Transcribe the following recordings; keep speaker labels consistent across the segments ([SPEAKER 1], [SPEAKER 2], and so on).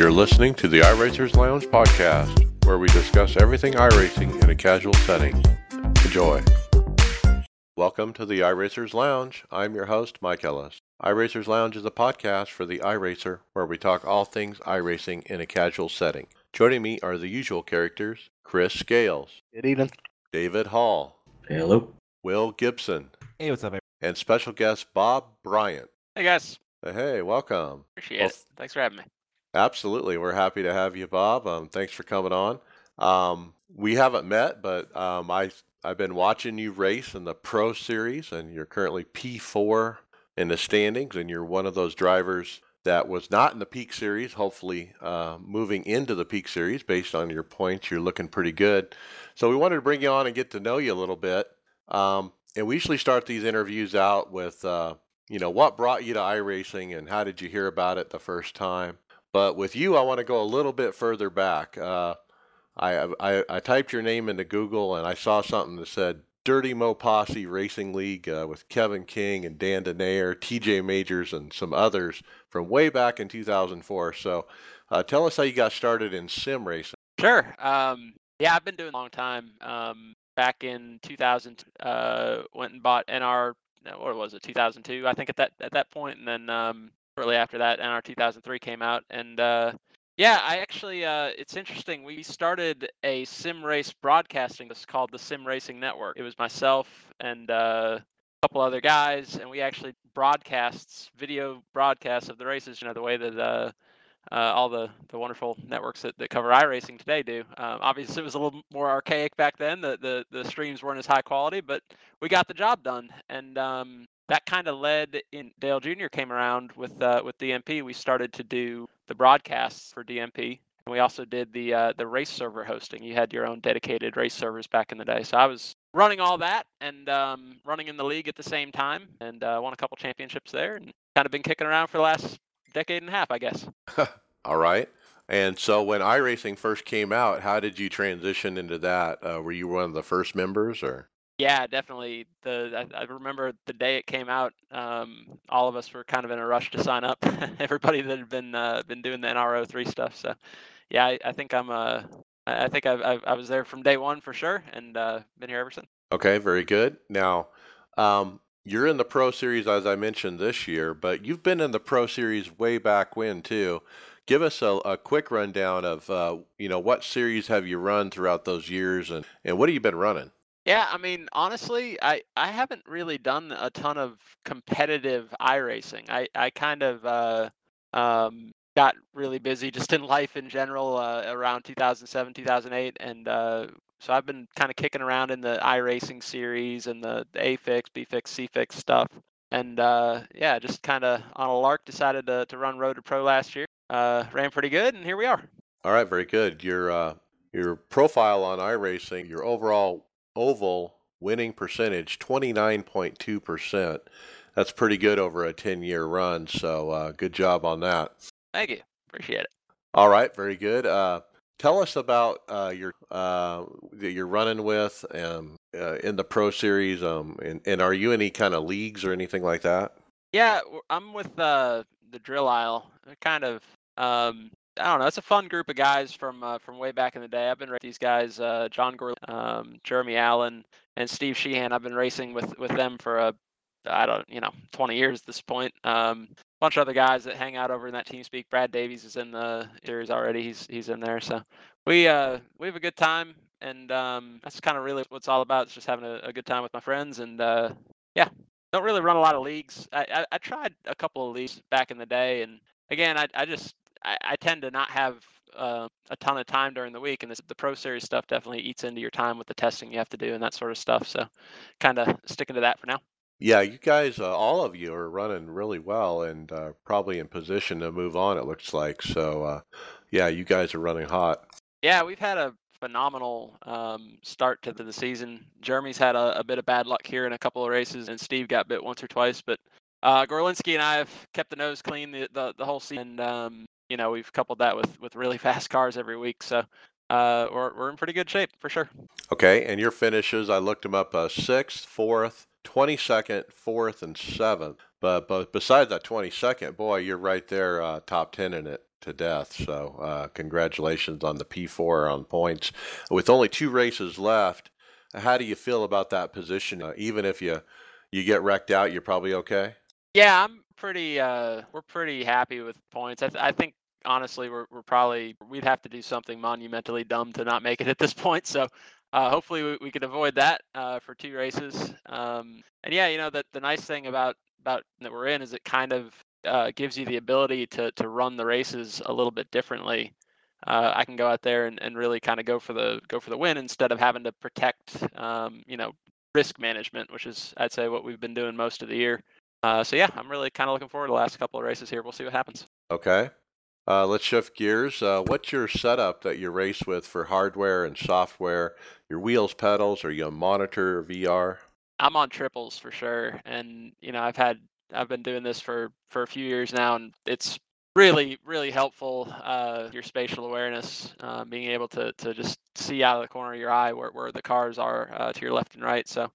[SPEAKER 1] You're listening to the iRacers Lounge podcast, where we discuss everything iRacing in a casual setting. Enjoy. Welcome to the iRacers Lounge. I'm your host, Mike Ellis. iRacers Lounge is a podcast for the iRacer, where we talk all things iRacing in a casual setting. Joining me are the usual characters Chris Scales,
[SPEAKER 2] Good evening.
[SPEAKER 1] David Hall,
[SPEAKER 3] Hello.
[SPEAKER 1] Will Gibson,
[SPEAKER 4] Hey, what's up, everybody?
[SPEAKER 1] and special guest Bob Bryant.
[SPEAKER 5] Hey guys,
[SPEAKER 1] Hey, welcome.
[SPEAKER 5] appreciate
[SPEAKER 1] Well,
[SPEAKER 5] it. Thanks for having me.
[SPEAKER 1] Absolutely. We're happy to have you, Bob. Um, thanks for coming on. Um, we haven't met, but um, I, I've been watching you race in the Pro Series, and you're currently P4 in the standings, and you're one of those drivers that was not in the Peak Series, hopefully uh, moving into the Peak Series based on your points. You're looking pretty good. So we wanted to bring you on and get to know you a little bit. Um, and we usually start these interviews out with, uh, you know, what brought you to iRacing and how did you hear about it the first time? But with you, I want to go a little bit further back. Uh, I, I I typed your name into Google and I saw something that said Dirty Mo Posse Racing League uh, with Kevin King and Dan Denayer, TJ Majors, and some others from way back in 2004. So uh, tell us how you got started in sim racing.
[SPEAKER 5] Sure. Um, yeah, I've been doing a long time. Um, back in 2000, uh, went and bought NR. What was it? 2002, I think at that at that point, and then um, shortly after that, NR 2003 came out, and uh, yeah, I actually, uh, it's interesting. We started a sim race broadcasting. It's called the Sim Racing Network. It was myself and uh, a couple other guys, and we actually broadcasts, video broadcasts of the races. You know, the way that uh, uh, all the, the wonderful networks that, that cover iRacing today do. Um, obviously, it was a little more archaic back then. The, the the streams weren't as high quality, but we got the job done, and um, that kind of led in. Dale Jr. came around with uh, with DMP. We started to do the broadcasts for DMP, and we also did the uh, the race server hosting. You had your own dedicated race servers back in the day, so I was running all that and um, running in the league at the same time, and uh, won a couple championships there, and kind of been kicking around for the last decade and a half, I guess.
[SPEAKER 1] All right. And so when iRacing first came out, how did you transition into that? Uh, were you one of the first members or?
[SPEAKER 5] Yeah, definitely. The I, I remember the day it came out. Um, all of us were kind of in a rush to sign up. Everybody that had been uh, been doing the NRO three stuff. So, yeah, I, I think I'm uh, I think I, I I was there from day one for sure, and uh, been here ever since.
[SPEAKER 1] Okay, very good. Now, um, you're in the Pro Series, as I mentioned this year, but you've been in the Pro Series way back when too. Give us a, a quick rundown of, uh, you know, what series have you run throughout those years, and, and what have you been running?
[SPEAKER 5] Yeah, I mean, honestly, I, I haven't really done a ton of competitive iRacing. I, I kind of uh, um, got really busy just in life in general uh, around 2007, 2008. And uh, so I've been kind of kicking around in the iRacing series and the, the A-Fix, B-Fix, C-Fix stuff. And uh, yeah, just kind of on a lark decided to, to run Road to Pro last year. Uh, ran pretty good, and here we are.
[SPEAKER 1] All right, very good. Your uh, your profile on iRacing, your overall oval winning percentage, twenty nine point two percent. That's pretty good over a ten year run. So uh, good job on that.
[SPEAKER 5] Thank you. Appreciate it.
[SPEAKER 1] All right, very good. Uh, tell us about uh, your uh, that you're running with um, uh, in the Pro Series, um, and, and are you any kind of leagues or anything like that?
[SPEAKER 5] Yeah, I'm with uh, the Drill Isle. They're Kind of, um, I don't know. It's a fun group of guys from uh, from way back in the day. I've been these guys, uh, John Gore, um, Jeremy Allen, and Steve Sheehan. I've been racing with with them for a, I don't, you know, 20 years at this point. Um, bunch of other guys that hang out over in that TeamSpeak. Brad Davies is in the series already. He's he's in there. So we uh we have a good time, and um, that's kind of really what it's all about. It's just having a, a good time with my friends, and uh, yeah, don't really run a lot of leagues. I, I, I tried a couple of leagues back in the day, and again, I, I just I, I tend to not have uh, a ton of time during the week, and this, the Pro Series stuff definitely eats into your time with the testing you have to do and that sort of stuff. So, kind of sticking to that for now.
[SPEAKER 1] Yeah, you guys, uh, all of you are running really well and uh, probably in position to move on. It looks like so. Uh, yeah, you guys are running hot.
[SPEAKER 5] Yeah, we've had a phenomenal um, start to the, the season. Jeremy's had a, a bit of bad luck here in a couple of races, and Steve got bit once or twice. But uh, Gorlinski and I have kept the nose clean the, the, the whole season. And, um, you know, we've coupled that with, with really fast cars every week. So uh, we're, we're in pretty good shape for sure.
[SPEAKER 1] Okay, and your finishes, I looked them up: uh, sixth, fourth, twenty-second, fourth, and seventh. But but besides that twenty-second, boy, you're right there, uh, top ten in it. to death. So uh, congratulations on the P4 on points. With only two races left, how do you feel about that position? Uh, even if you you get wrecked out, you're probably okay.
[SPEAKER 5] Yeah, I'm pretty. Uh, we're pretty happy with points. I, th- I think honestly, we're we're probably we'd have to do something monumentally dumb to not make it at this point. So. Uh, hopefully we, we could avoid that uh, for two races. Um, and yeah, you know that the nice thing about about that we're in is it kind of uh, gives you the ability to to run the races a little bit differently. Uh, I can go out there and, and really kind of go for the go for the win instead of having to protect, um, you know, risk management, which is I'd say what we've been doing most of the year. Uh, so yeah, I'm really kind of looking forward to the last couple of races here. We'll see what happens.
[SPEAKER 1] Okay. Uh, let's shift gears. Uh, what's your setup that you race with for hardware and software? Your wheels, pedals, or you a monitor VR?
[SPEAKER 5] I'm on triples for sure, and you know I've had I've been doing this for for a few years now, and it's really really helpful. Uh, your spatial awareness, uh, being able to to just see out of the corner of your eye where where the cars are uh, to your left and right. So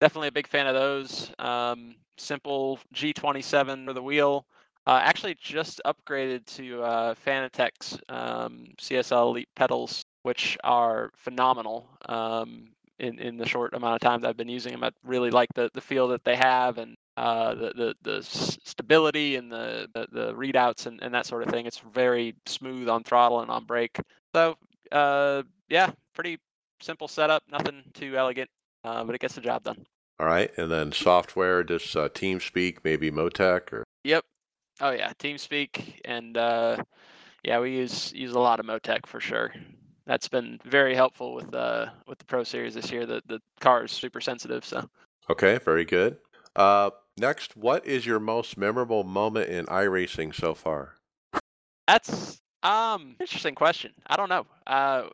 [SPEAKER 5] definitely a big fan of those. Um, simple G27 for the wheel. Uh, actually, just upgraded to uh, Fanatec's um, CSL Elite pedals, which are phenomenal. Um, in, in the short amount of time that I've been using them, I really like the, the feel that they have and uh, the, the the stability and the, the, the readouts and, and that sort of thing. It's very smooth on throttle and on brake. So uh, yeah, pretty simple setup, nothing too elegant, uh, but it gets the job done.
[SPEAKER 1] All right, and then software, just uh, TeamSpeak, maybe Motec, or
[SPEAKER 5] yep, oh yeah, TeamSpeak, and uh, yeah, we use use a lot of Motec for sure. That's been very helpful with uh with the Pro Series this year. The the car is super sensitive, so.
[SPEAKER 1] Okay, very good. Uh, next, what is your most memorable moment in iRacing so far?
[SPEAKER 5] That's um interesting question. I don't know. Uh,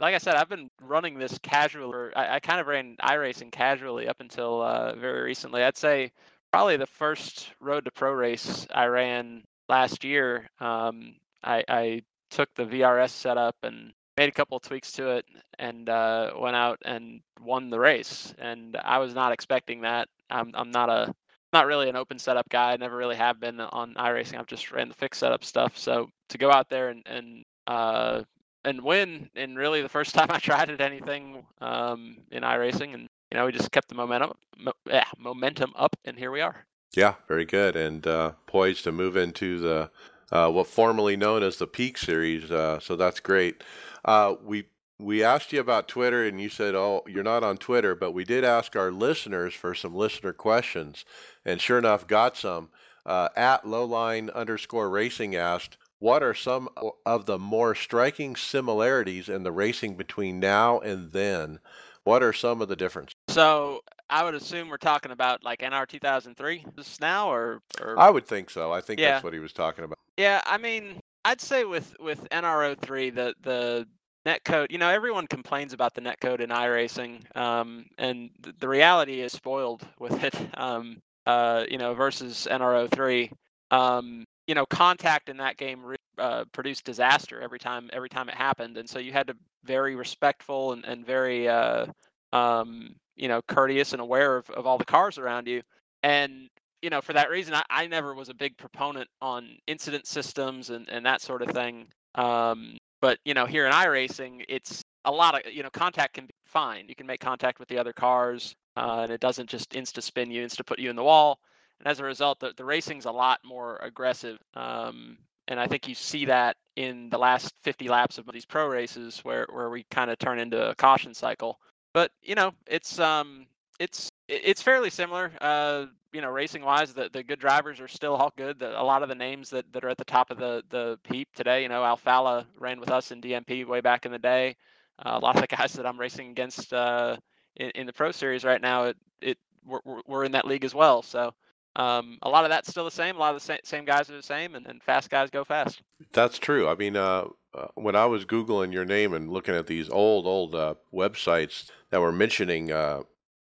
[SPEAKER 5] like I said, I've been running this casually. I, I kind of ran iRacing casually up until uh, very recently. I'd say probably the first road to pro race I ran last year. Um, I, I took the VRS setup and made a couple tweaks to it and uh, went out and won the race. And I was not expecting that. I'm I'm not a not really an open setup guy. I never really have been on iRacing. I've just ran the fixed setup stuff. So to go out there and and uh, and win, and really the first time I tried at anything um, in iRacing, and you know we just kept the momentum, mo- momentum up, and here we are.
[SPEAKER 1] Yeah, very good, and uh, poised to move into the uh, what formerly known as the Peak Series. Uh, so that's great. Uh, we we asked you about Twitter, and you said, "Oh, you're not on Twitter," but we did ask our listeners for some listener questions, and sure enough, got some. Uh, at lowline underscore racing asked, "What are some of the more striking similarities in the racing between now and then? What are some of the differences?"
[SPEAKER 5] So I would assume we're talking about like NR 2003 now, or, or...
[SPEAKER 1] I would think so. I think yeah. that's what he was talking about.
[SPEAKER 5] Yeah, I mean, I'd say with with NR03, the the net code you know everyone complains about the net code in iRacing um, and th- the reality is spoiled with it um, uh, you know versus NR03 um, you know contact in that game uh, produced disaster every time every time it happened and so you had to very respectful and, and very uh, um, you know courteous and aware of, of all the cars around you and you know for that reason I, I never was a big proponent on incident systems and, and that sort of thing um, but you know, here in iRacing, it's a lot of you know contact can be fine. You can make contact with the other cars, uh, and it doesn't just insta spin you, insta put you in the wall. And as a result, the, the racing's a lot more aggressive. Um, and I think you see that in the last 50 laps of these pro races, where where we kind of turn into a caution cycle. But you know, it's um, it's it's fairly similar. Uh, you know, racing wise, the, the good drivers are still all good. The, a lot of the names that, that are at the top of the, the heap today, you know, Alfalla ran with us in DMP way back in the day. Uh, a lot of the guys that I'm racing against uh, in, in the Pro Series right now, it, it we're, we're in that league as well. So um, a lot of that's still the same. A lot of the same, same guys are the same, and, and fast guys go fast.
[SPEAKER 1] That's true. I mean, uh, uh, when I was googling your name and looking at these old old uh, websites that were mentioning uh,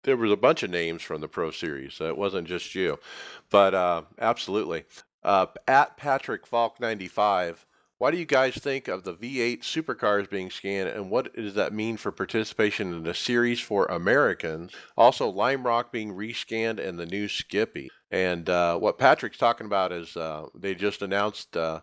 [SPEAKER 1] there was a bunch of names from the Pro Series. So it wasn't just you, but uh, absolutely. At Patrick Falk ninety five. Why do you guys think of the V8 supercars being scanned, and what does that mean for participation in the series for Americans? Also, Lime Rock being rescanned and the new Skippy. And uh, what Patrick's talking about is uh, they just announced uh,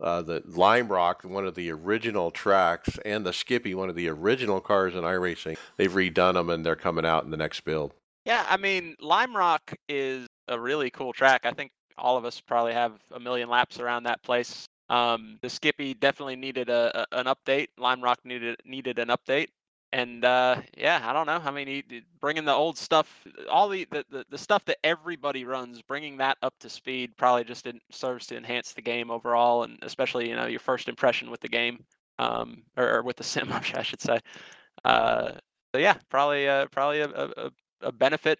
[SPEAKER 1] uh, the Lime Rock, one of the original tracks, and the Skippy, one of the original cars in iRacing. They've redone them and they're coming out in the next build.
[SPEAKER 5] Yeah, I mean, Lime Rock is a really cool track. I think all of us probably have a million laps around that place. Um, the Skippy definitely needed a, a, an update. Lime Rock needed needed an update, and uh, yeah, I don't know. I mean, he, bringing the old stuff, all the, the, the, stuff that everybody runs, bringing that up to speed probably just serves to enhance the game overall, and especially you know your first impression with the game, um, or, or, with the sim, I should say. Uh, so yeah, probably uh, probably a, a, a benefit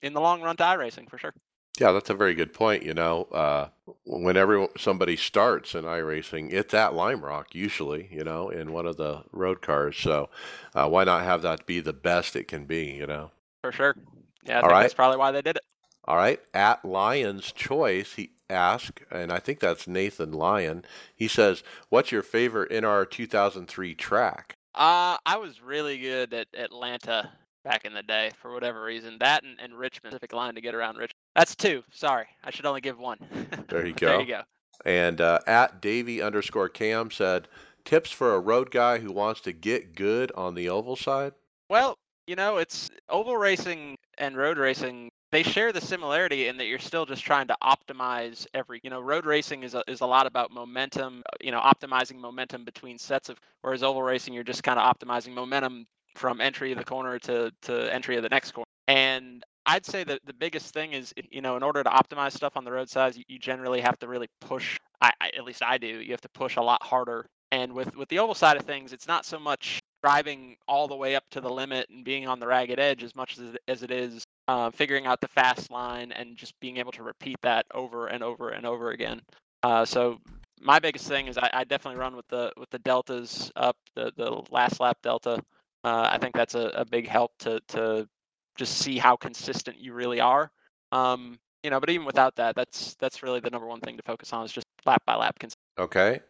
[SPEAKER 5] in the long run to iRacing for sure.
[SPEAKER 1] Yeah, that's a very good point. You know, uh, whenever somebody starts in iRacing, it's at Lime Rock usually. You know, in one of the road cars. So uh, why not have that be the best it can be? You know.
[SPEAKER 5] For sure. Yeah, I think right. that's probably why they did it.
[SPEAKER 1] All right. At Lion's Choice, he asked, and I think that's Nathan Lyon. He says, "What's your favorite NR 2003 track?"
[SPEAKER 5] Uh, I was really good at Atlanta back in the day for whatever reason. That and, and Richmond Pacific line to get around Richmond. That's two. Sorry, I should only give one.
[SPEAKER 1] There you go.
[SPEAKER 5] there you go.
[SPEAKER 1] And uh, at Davy underscore Cam said, tips for a road guy who wants to get good on the oval side.
[SPEAKER 5] Well, you know, it's oval racing and road racing. They share the similarity in that you're still just trying to optimize every. You know, road racing is a, is a lot about momentum. You know, optimizing momentum between sets of. Whereas oval racing, you're just kind of optimizing momentum from entry of the corner to to entry of the next corner. And I'd say that the biggest thing is, you know, in order to optimize stuff on the roadside, you, you generally have to really push. I, I, at least I do. You have to push a lot harder. And with with the oval side of things, it's not so much driving all the way up to the limit and being on the ragged edge as much as as it is uh, figuring out the fast line and just being able to repeat that over and over and over again. Uh, so my biggest thing is I, I, definitely run with the with the deltas up the the last lap delta. Uh, I think that's a, a big help to to just see how consistent you really are. Um, you know, but even without that, that's that's really the number one thing to focus on is just lap by lap. Cons-
[SPEAKER 1] okay.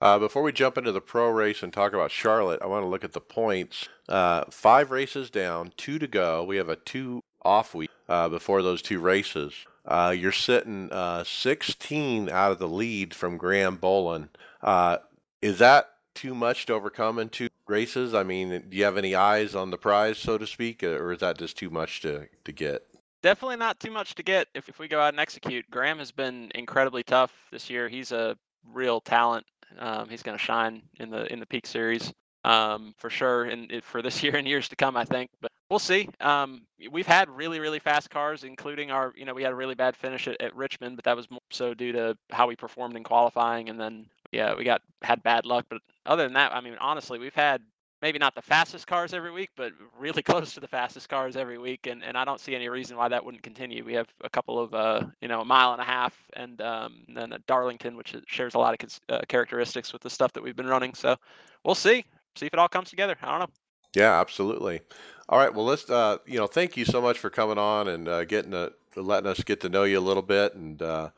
[SPEAKER 1] Uh, before we jump into the pro race and talk about Charlotte, I want to look at the points. Uh, five races down, two to go. We have a two off week uh, before those two races. Uh, you're sitting uh, 16 out of the lead from Graham Bolin. Uh, is that too much to overcome in two races? I mean, do you have any eyes on the prize, so to speak, or is that just too much to, to get?
[SPEAKER 5] Definitely not too much to get if, if we go out and execute. Graham has been incredibly tough this year. He's a real talent. Um, he's going to shine in the in the peak series um, for sure, and for this year and years to come, I think. But we'll see. Um, we've had really really fast cars, including our. You know, we had a really bad finish at, at Richmond, but that was more so due to how we performed in qualifying, and then yeah, we got had bad luck. But other than that, I mean, honestly, we've had maybe not the fastest cars every week, but really close to the fastest cars every week. And, and I don't see any reason why that wouldn't continue. We have a couple of, uh, you know, a mile and a half and um, then a Darlington, which shares a lot of uh, characteristics with the stuff that we've been running. So we'll see, see if it all comes together. I don't know.
[SPEAKER 1] Yeah, absolutely. All right. Well, let's, uh, you know, thank you so much for coming on and uh, getting a, letting us get to know you a little bit. And, uh,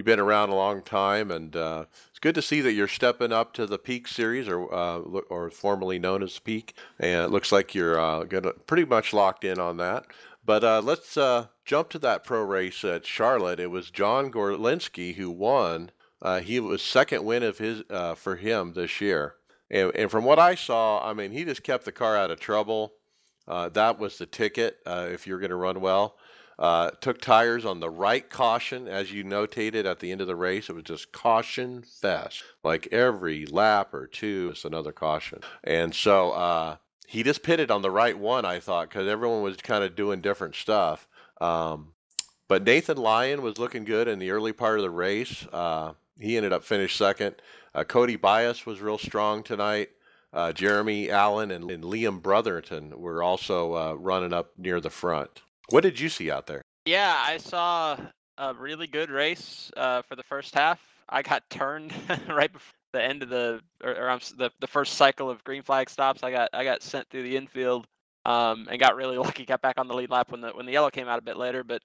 [SPEAKER 1] you've been around a long time, and uh, it's good to see that you're stepping up to the Peak Series, or uh, or formerly known as Peak, and it looks like you're uh, gonna pretty much locked in on that. But uh, let's uh, jump to that pro race at Charlotte. It was John Gorlinski who won. Uh, he was second win of his for him this year, and, and from what I saw, I mean, he just kept the car out of trouble. that was the ticket if you're going to run well. Uh, took tires on the right caution, as you notated at the end of the race. It was just caution fest. Like every lap or two, it's another caution. And so uh, he just pitted on the right one, I thought, because everyone was kind of doing different stuff. Um, but Nathan Lyon was looking good in the early part of the race. Uh, he ended up finished second. Uh, Cody Bias was real strong tonight. Uh, Jeremy Allen and, and, Liam Brotherton were also uh, running up near the front. What did you see out there?
[SPEAKER 5] Yeah, I saw a really good race uh, for the first half. I got turned right before the end of the or, or the the first cycle of green flag stops. I got I got sent through the infield um, and got really lucky. Got back on the lead lap when the when the yellow came out a bit later, but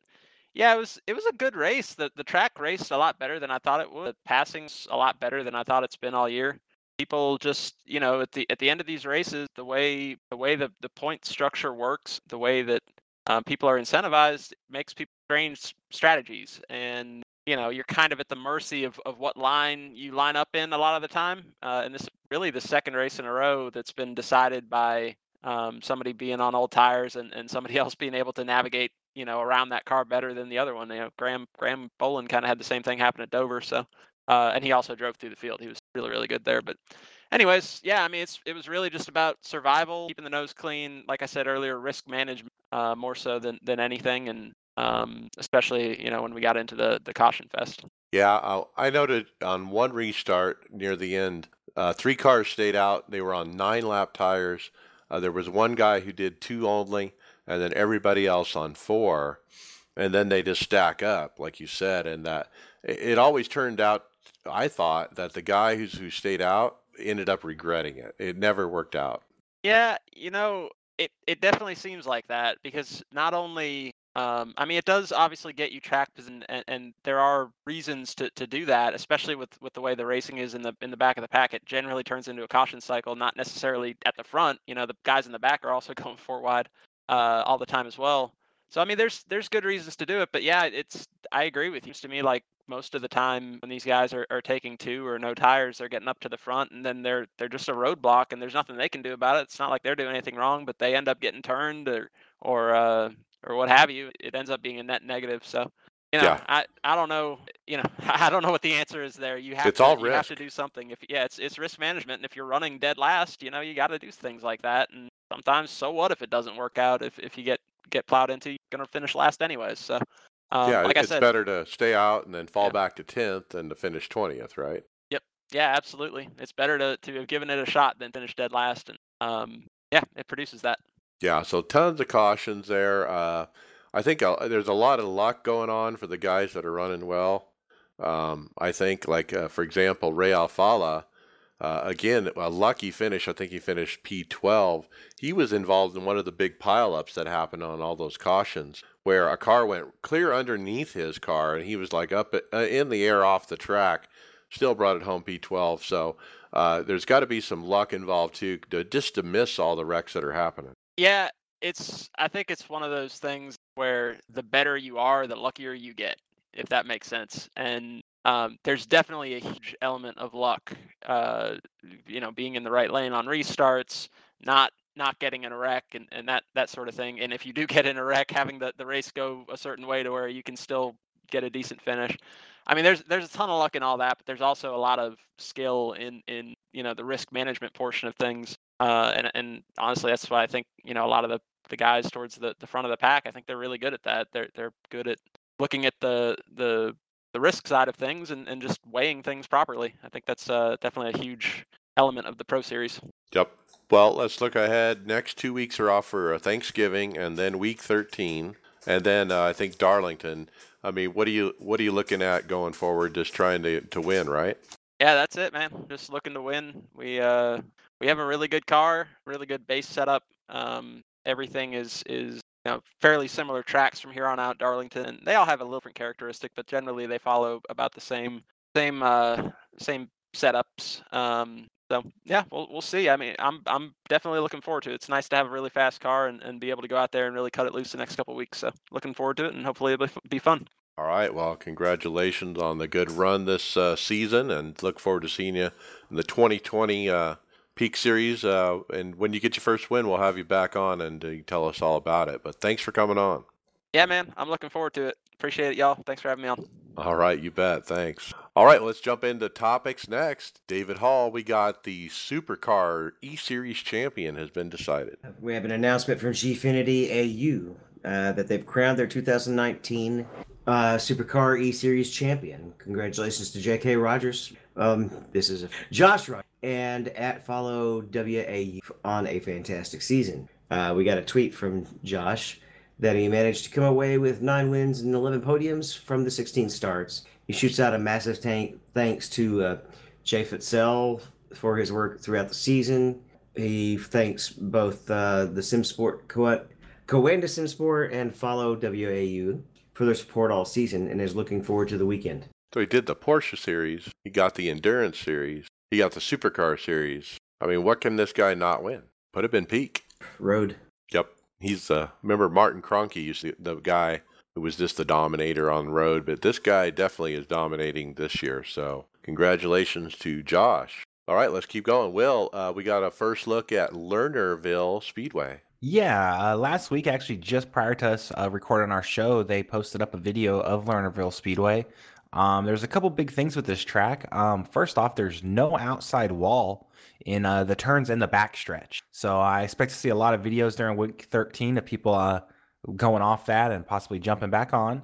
[SPEAKER 5] yeah, it was it was a good race. The the track raced a lot better than I thought it would. The passing's a lot better than I thought it's been all year. People just you know at the at the end of these races, the way the way the the point structure works, the way that um, people are incentivized makes people strange strategies and you know, you're kind of at the mercy of, of what line you line up in a lot of the time. Uh, and this is really the second race in a row that's been decided by um, somebody being on old tires and, and somebody else being able to navigate, you know, around that car better than the other one. You know, Graham Graham Boland kind of had the same thing happen at Dover. So, uh, and he also drove through the field. He was really really good there. But, anyways, yeah, I mean, it's it was really just about survival, keeping the nose clean. Like I said earlier, risk management uh, more so than than anything, and um, especially you know when we got into the the caution fest.
[SPEAKER 1] Yeah, I, I noted on one restart near the end, uh, three cars stayed out. They were on nine lap tires. Uh, there was one guy who did two only, and then everybody else on four. And then they just stack up, like you said, and that it, it always turned out. I thought that the guy who's who stayed out ended up regretting it. It never worked out.
[SPEAKER 5] Yeah, you know, it it definitely seems like that because not only um, I mean, it does obviously get you tracked, and, and, and there are reasons to, to do that, especially with, with the way the racing is in the in the back of the pack. It generally turns into a caution cycle, not necessarily at the front. You know, the guys in the back are also going four wide uh, all the time as well. So I mean, there's there's good reasons to do it, but yeah, it's I agree with you. It's to me like most of the time when these guys are, are taking two or no tires, they're getting up to the front, and then they're they're just a roadblock, and there's nothing they can do about it. It's not like they're doing anything wrong, but they end up getting turned or or uh, or what have you, it ends up being a net negative. So, you know,
[SPEAKER 1] Yeah.
[SPEAKER 5] I, I don't know, you know, I don't know what the answer is there. You have
[SPEAKER 1] It's
[SPEAKER 5] to
[SPEAKER 1] all
[SPEAKER 5] you have to do something. If yeah, it's it's risk management, and if you're running dead last, you know, you got to do things like that. And sometimes, so what if it doesn't work out? If if you get get plowed into, you're gonna finish last anyways. So, um,
[SPEAKER 1] yeah,
[SPEAKER 5] like I
[SPEAKER 1] it's
[SPEAKER 5] said,
[SPEAKER 1] better to stay out and then fall
[SPEAKER 5] Yeah.
[SPEAKER 1] back to tenth than to finish twentieth, right? Yep.
[SPEAKER 5] Yeah, absolutely, it's better to to have given it a shot than finish dead last. And um, yeah, it produces that.
[SPEAKER 1] Yeah, so tons of cautions there. Uh, I think uh, there's a lot of luck going on for the guys that are running well. Um, I think, like uh, for example, Ray Alfalla, uh, again a lucky finish. I think he finished P12. He was involved in one of the big pileups that happened on all those cautions, where a car went clear underneath his car, and he was like up uh, in the air off the track. Still brought it home P12. So uh, there's got to be some luck involved too, to, just to miss all the wrecks that are happening.
[SPEAKER 5] Yeah, it's. I think it's one of those things where the better you are, the luckier you get, if that makes sense. And um, there's definitely a huge element of luck. Uh, you know, being in the right lane on restarts, not not getting in a wreck, and, and that that sort of thing. And if you do get in a wreck, having the, the race go a certain way to where you can still get a decent finish. I mean, there's there's a ton of luck in all that, but there's also a lot of skill in in you know the risk management portion of things. Uh, and and honestly, that's why I think you know a lot of the, the guys towards the, the front of the pack, I think they're really good at that. They're they're good at looking at the the the risk side of things and, and just weighing things properly. I think that's uh, definitely a huge element of the Pro Series.
[SPEAKER 1] Yep. Well, let's look ahead. Next two weeks are off for uh, Thanksgiving, and then week 13, and then uh, I think Darlington. I mean, what are you what are you looking at going forward? Just trying to to win, right?
[SPEAKER 5] Yeah, that's it, man. Just looking to win. We uh we have a really good car, really good base setup. Um, everything is is you know fairly similar tracks from here on out. Darlington. They all have a little different characteristic, but generally they follow about the same same uh same setups. Um, so yeah, we'll we'll see. I mean, I'm I'm definitely looking forward to it. It's nice to have a really fast car and, and be able to go out there and really cut it loose the next couple weeks. So looking forward to it, and hopefully it'll be fun.
[SPEAKER 1] All right. Well, congratulations on the good run this uh, season, and look forward to seeing you in the 2020 uh, Peak Series. Uh, and when you get your first win, we'll have you back on and uh, tell us all about it. But thanks for coming on.
[SPEAKER 5] Yeah, man, I'm looking forward to it. Appreciate it, y'all. Thanks for having me on.
[SPEAKER 1] All right, you bet. Thanks. All right, let's jump into topics next. David Hall, we got the Supercar E Series champion has been decided.
[SPEAKER 2] We have an announcement from Gfinity AU uh, that they've crowned their 2019 uh, Supercar E Series champion. Congratulations to J.K. Rogers. Um, this is Josh Rogers and at follow WAU on a fantastic season. Uh, we got a tweet from Josh that he managed to come away with nine wins and 11 podiums from the 16 starts. He shoots out a massive tank thanks to uh, Jay Fitzel for his work throughout the season. He thanks both uh, the SimSport Co- Coanda SimSport and Follow WAU for their support all season and is looking forward to the weekend.
[SPEAKER 1] So he did the Porsche Series, he got the Endurance Series, he got the Supercar Series. I mean, what can this guy not win? Put him in peak.
[SPEAKER 2] Road.
[SPEAKER 1] Yep. He's uh remember Martin Kroenke used to, the guy who was just the dominator on the road, but this guy definitely is dominating this year. So congratulations to Josh. All right, let's keep going. Will, uh, we got a first look at Lernerville Speedway.
[SPEAKER 3] Yeah, uh, last week, actually, just prior to us uh, recording our show, they posted up a video of Lernerville Speedway. Um, there's a couple big things with this track. Um, first off, there's no outside wall in uh, the turns and the backstretch. So I expect to see a lot of videos during week 13 of people uh, going off that and possibly jumping back on.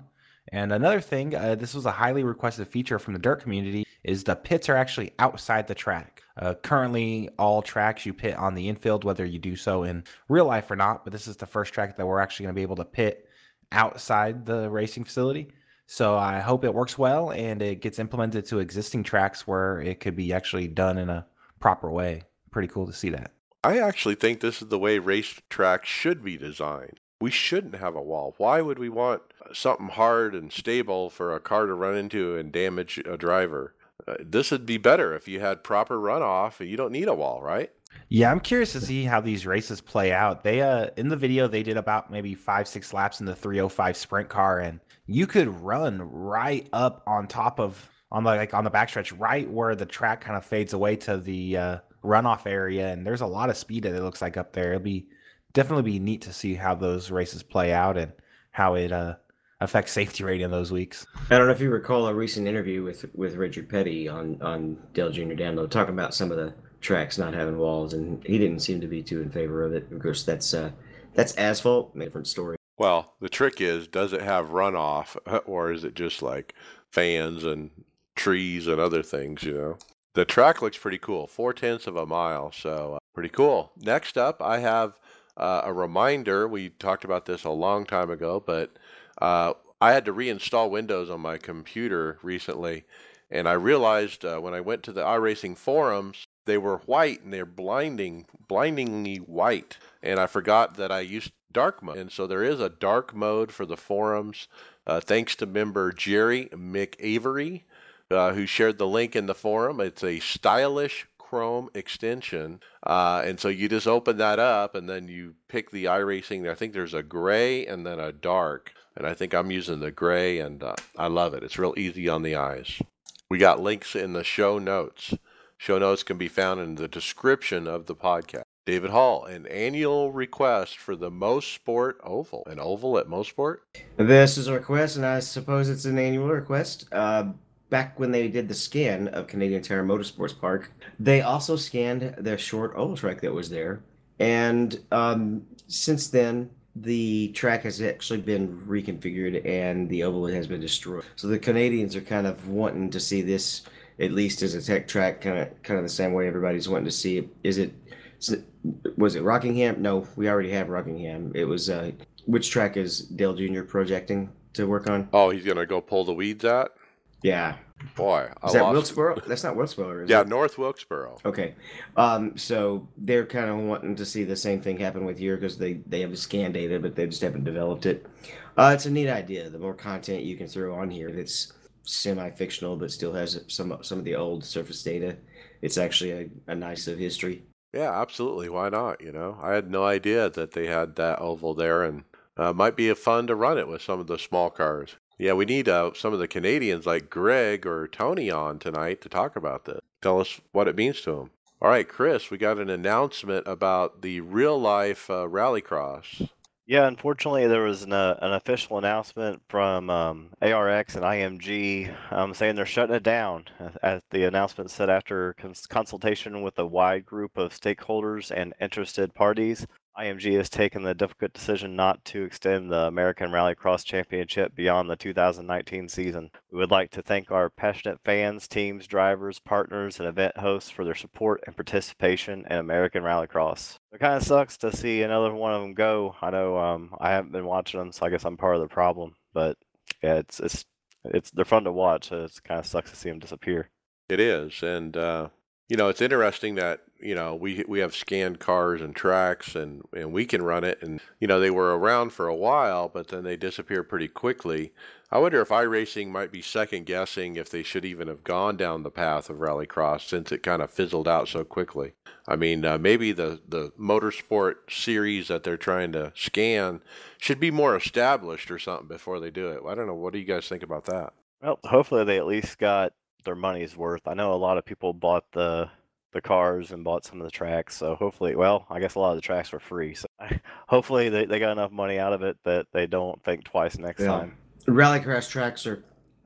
[SPEAKER 3] And another thing, uh, this was a highly requested feature from the dirt community, is the pits are actually outside the track. Uh, currently, all tracks you pit on the infield, whether you do so in real life or not. But this is the first track that we're actually going to be able to pit outside the racing facility. So I hope it works well and it gets implemented to existing tracks where it could be actually done in a proper way. Pretty cool to see that.
[SPEAKER 1] I actually think this is the way racetracks should be designed. We shouldn't have a wall. Why would we want something hard and stable for a car to run into and damage a driver? Uh, this would be better if you had proper runoff and you don't need a wall, right?
[SPEAKER 3] Yeah, I'm curious to see how these races play out. They uh in the video they did about maybe 5 6 laps in the 305 sprint car and you could run right up on top of on the like on the backstretch right where the track kind of fades away to the uh, runoff area and there's a lot of speed that it looks like up there. It'll be definitely be neat to see how those races play out and how it uh affects safety rating in those weeks.
[SPEAKER 2] I don't know if you recall a recent interview with with Richard Petty on on Dale Jr. Download talking about some of the tracks not having walls, and he didn't seem to be too in favor of it. Of course, that's uh, that's asphalt, different story.
[SPEAKER 1] Well, the trick is, does it have runoff, or is it just like fans and trees and other things? You know, the track looks pretty cool, four tenths of a mile, so uh, pretty cool. Next up, I have uh, a reminder. We talked about this a long time ago, but uh, I had to reinstall Windows on my computer recently, and I realized uh, when I went to the iRacing forums, they were white and they're blinding, blindingly white. And I forgot that I used dark mode, and so there is a dark mode for the forums. Uh, thanks to member Jerry McAvery, uh, who shared the link in the forum. It's a stylish Chrome extension. Uh, and so you just open that up and then you pick the iRacing. I think there's a gray and then a dark. And I think I'm using the gray and uh, I love it. It's real easy on the eyes. We got links in the show notes. Show notes can be found in the description of the podcast. David Hall, an annual request for the Mosport Oval, an oval at Mosport.
[SPEAKER 2] This is a request, and I suppose it's an annual request. Uh, back when they did the scan of Canadian Tire Motorsports Park, they also scanned the short oval track that was there. And um, since then, the track has actually been reconfigured and the oval has been destroyed. So the Canadians are kind of wanting to see this at least as a tech track, kind of kind of the same way everybody's wanting to see it. Is it was it Rockingham? No, we already have Rockingham. It was uh, which track is Dale Jr. projecting to work on?
[SPEAKER 1] Oh, he's gonna go pull the weeds out.
[SPEAKER 2] Yeah.
[SPEAKER 1] Boy,
[SPEAKER 2] I is that Wilkesboro? That's not Wilkesboro.
[SPEAKER 1] yeah,
[SPEAKER 2] it?
[SPEAKER 1] North Wilkesboro.
[SPEAKER 2] Okay, um, so they're kind of wanting to see the same thing happen with you because they they have the scan data, but they just haven't developed it. Uh, it's a neat idea. The more content you can throw on here that's semi-fictional but still has some some of the old surface data, it's actually a, a nice of history.
[SPEAKER 1] Yeah, absolutely. Why not? You know, I had no idea that they had that oval there, and uh, might be fun to run it with some of the small cars. Yeah, we need uh, some of the Canadians like Greg or Tony on tonight to talk about this. Tell us what it means to them. All right, Chris, we got an announcement about the real life uh, rallycross.
[SPEAKER 4] Yeah, unfortunately, there was an, uh, an official announcement from um, ARX and IMG um, saying they're shutting it down. As the announcement said after cons- consultation with a wide group of stakeholders and interested parties, IMG has taken the difficult decision not to extend the American Rallycross Championship beyond the 2019 season. We would like to thank our passionate fans, teams, drivers, partners, and event hosts for their support and participation in American Rallycross. It kind of sucks to see another one of them go. I know um, I haven't been watching them, so I guess I'm part of the problem. But yeah, it's it's it's they're fun to watch. So it kind of sucks to see them disappear.
[SPEAKER 1] It is, and uh, you know it's interesting that you know, we we have scanned cars and tracks, and and we can run it, and you know, they were around for a while, but then they disappear pretty quickly. I wonder if iRacing might be second guessing if they should even have gone down the path of rallycross since it kind of fizzled out so quickly. I mean, uh, maybe the the motorsport series that they're trying to scan should be more established or something before they do it. I don't know. What do you guys think about that?
[SPEAKER 4] Well, hopefully they at least got their money's worth. I know a lot of people bought the the cars and bought some of the tracks, so hopefully, well, I guess a lot of the tracks were free. So hopefully they, they got enough money out of it that they don't think twice next
[SPEAKER 2] Yeah.
[SPEAKER 4] time.
[SPEAKER 2] Rallycross tracks are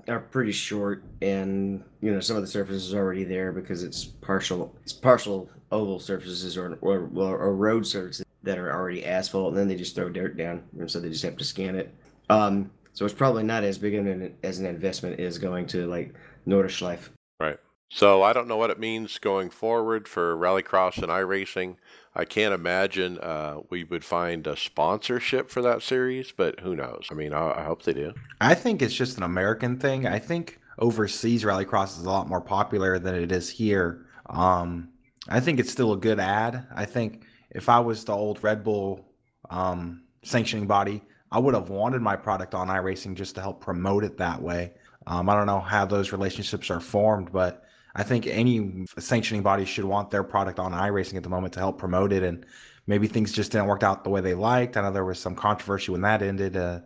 [SPEAKER 2] are pretty short, and you know some of the surfaces are already there because it's partial it's partial oval surfaces or or, or, or road surfaces that are already asphalt, and then they just throw dirt down, and so they just have to scan it. Um, so it's probably not as big an as an investment as going to like Nordschleife.
[SPEAKER 1] Right. So I don't know what it means going forward for rallycross and iRacing. I can't imagine uh, we would find a sponsorship for that series, but who knows? I mean, I, I hope they do.
[SPEAKER 3] I think it's just an American thing. I think overseas rallycross is a lot more popular than it is here. Um, I think it's still a good ad. I think if I was the old Red Bull um, sanctioning body, I would have wanted my product on iRacing just to help promote it that way. Um, I don't know how those relationships are formed, but I think any sanctioning body should want their product on iRacing at the moment to help promote it. And maybe things just didn't work out the way they liked. I know there was some controversy when that ended. Uh,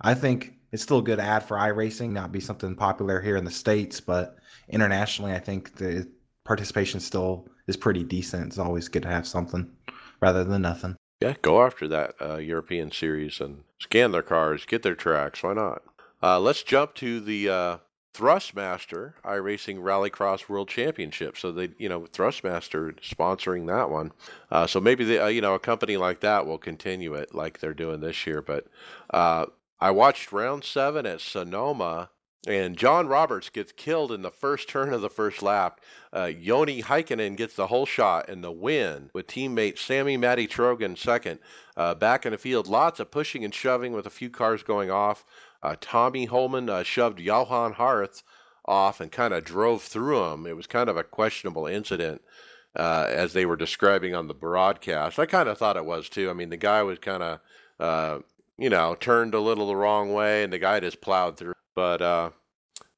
[SPEAKER 3] I think it's still a good ad for iRacing, not be something popular here in the States, but internationally, I think the participation still is pretty decent. It's always good to have something rather than nothing.
[SPEAKER 1] Yeah, go after that uh, European series and scan their cars, get their tracks. Why not? Uh, let's jump to the uh, Thrustmaster iRacing Rallycross World Championship. So they, you know, Thrustmaster sponsoring that one. Uh, so maybe the, uh, you know, a company like that will continue it like they're doing this year. But uh, I watched round seven at Sonoma. And John Roberts gets killed in the first turn of the first lap. Uh, Yoni Heikkinen gets the whole shot and the win with teammate Sammy Matty Trogan second. Uh, back in the field, lots of pushing and shoving with a few cars going off. Uh, Tommy Holman uh, shoved Johan Harth off and kind of drove through him. It was kind of a questionable incident uh, as they were describing on the broadcast. I kind of thought it was too. I mean, the guy was kind of, uh, you know, turned a little the wrong way and the guy just plowed through. But uh,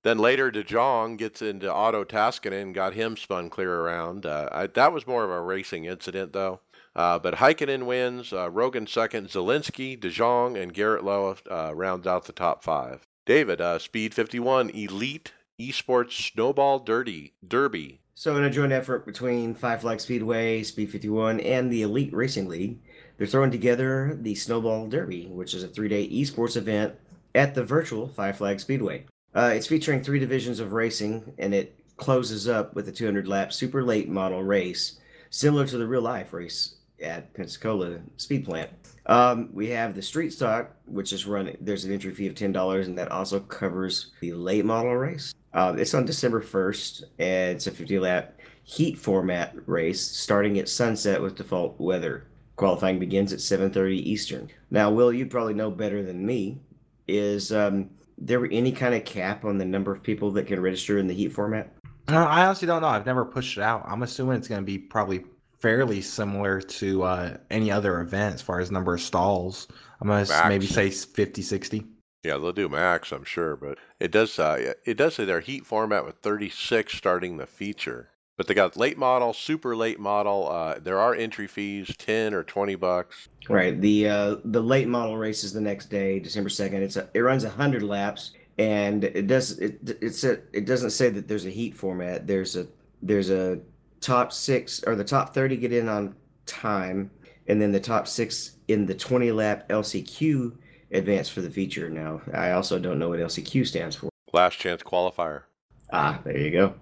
[SPEAKER 1] then later, De Jong gets into Otto Taskinen and got him spun clear around. Uh, I, that was more of a racing incident, though. Uh, but Heikkinen wins, uh, Rogan second, Zelinsky, De Jong, and Garrett Lowe uh, rounds out the top five. David, uh, Speed 51 Elite Esports Snowball Derby. Derby.
[SPEAKER 2] So, in a joint effort between Five Flag Speedway, Speed 51, and the Elite Racing League, they're throwing together the Snowball Derby, which is a three day esports event at the virtual Five Flag Speedway. Uh, it's featuring three divisions of racing, and it closes up with a 200 lap super late model race, similar to the real life race at Pensacola Speed Plant. Um, we have the street stock, which is run. There's an entry fee of ten dollars, and that also covers the late model race. Uh, it's on December first, and it's a 50 lap heat format race starting at sunset with default weather. Qualifying begins at 7:30 Eastern. Now, Will, you probably know better than me. Is um, there any kind of cap on the number of people that can register in the heat format?
[SPEAKER 3] Uh, I honestly don't know. I've never pushed it out. I'm assuming it's going to be probably fairly similar to uh, any other event as far as number of stalls. I'm going to
[SPEAKER 1] Max.
[SPEAKER 3] maybe say 50, 60.
[SPEAKER 1] Yeah, they'll do max, I'm sure, but it does. Uh, it does say their heat format with 36 starting the feature. But they got late model, super late model. Uh, there are entry fees, 10 or 20 bucks.
[SPEAKER 2] Right. The uh, the late model race is the next day, December second. It's a, it runs hundred laps, and it does it it's a, it doesn't say that there's a heat format. There's a there's a top six or the top thirty get in on time, and then the top six in the twenty lap LCQ advance for the feature. Now I also don't know what LCQ stands for.
[SPEAKER 1] Last chance qualifier.
[SPEAKER 2] Ah, there you go.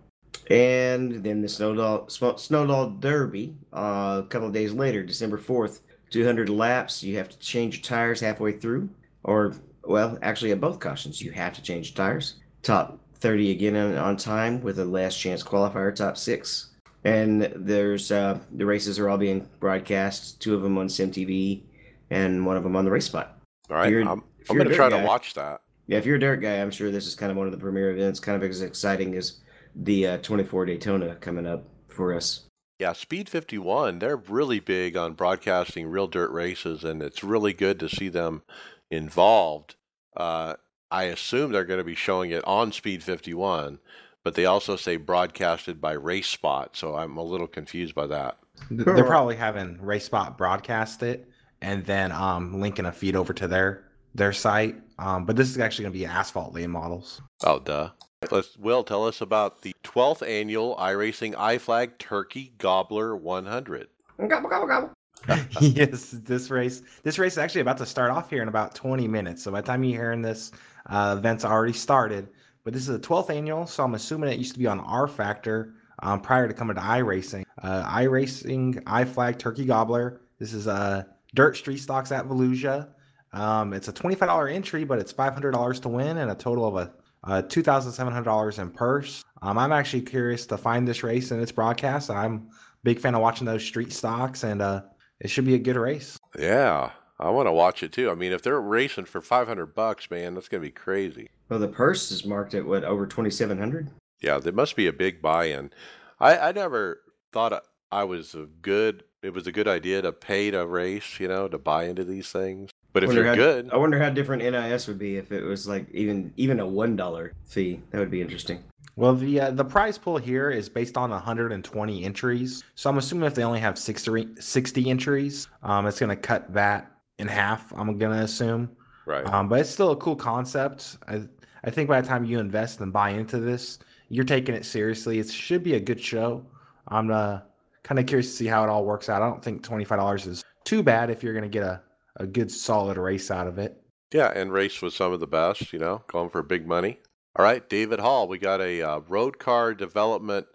[SPEAKER 2] And then the Snowball Snowball Derby. Uh, a couple of days later, December fourth, two hundred laps. You have to change your tires halfway through, or well, actually at both cautions, you have to change your tires. Top thirty again on, on time with a last chance qualifier. Top six. And there's uh, the races are all being broadcast. Two of them on SimTV, and one of them on the Race Spot.
[SPEAKER 1] All right. I'm, I'm going to try
[SPEAKER 2] guy-
[SPEAKER 1] to watch that.
[SPEAKER 2] Yeah, if you're a dirt guy, I'm sure this is kind of one of the premier events, kind of as exciting as the uh, 24 Daytona coming up for us.
[SPEAKER 1] Yeah, Speed 51, they're really big on broadcasting real dirt races, and it's really good to see them involved. Uh, I assume they're going to be showing it on Speed 51, but they also say broadcasted by Race Spot, so I'm a little confused by that.
[SPEAKER 3] They're probably having Race Spot broadcast it and then um, linking a feed over to their their site. Um, but this is actually going to be asphalt late models.
[SPEAKER 1] Oh, duh. Let's Will tell us about the 12th annual iRacing iFlag Turkey Gobbler 100.
[SPEAKER 2] Gobble, gobble, gobble.
[SPEAKER 3] yes, this race this race is actually about to start off here in about 20 minutes. So by the time you're hearing this, uh, event's already started. But this is the 12th annual, so I'm assuming it used to be on rFactor um, prior to coming to iRacing. Uh, iRacing iFlag Turkey Gobbler. This is uh, dirt street stocks at Volusia. Um, it's a $25 entry, but it's $500 to win and a total of a uh, $2,700 in purse. Um, I'm actually curious to find this race and its broadcast. I'm big fan of watching those street stocks, and uh, it should be a good race.
[SPEAKER 1] Yeah, I want to watch it too. I mean, if they're racing for 500 bucks, man, that's going to be crazy.
[SPEAKER 2] Well, the purse is marked at what over twenty seven hundred.
[SPEAKER 1] Yeah, there must be a big buy-in. I, I never thought I was a good. It was a good idea to pay to race, you know, to buy into these things. But if you're
[SPEAKER 2] how-
[SPEAKER 1] good,
[SPEAKER 2] I wonder how different NIS would be if it was like even even a one dollar fee. That would be interesting.
[SPEAKER 3] Well, the uh, the prize pool here is based on 120 entries, so I'm assuming if they only have 60, 60 entries, um, it's going to cut that in half. I'm going to assume,
[SPEAKER 1] right?
[SPEAKER 3] um, but it's still a cool concept. I I think by the time you invest and buy into this, you're taking it seriously. It should be a good show. I'm uh, kind of curious to see how it all works out. I don't think twenty five dollars is too bad if you're going to get a a good solid race out of it.
[SPEAKER 1] Yeah, and race with some of the best, you know, going for big money. All right, David Hall, we got a uh, road car development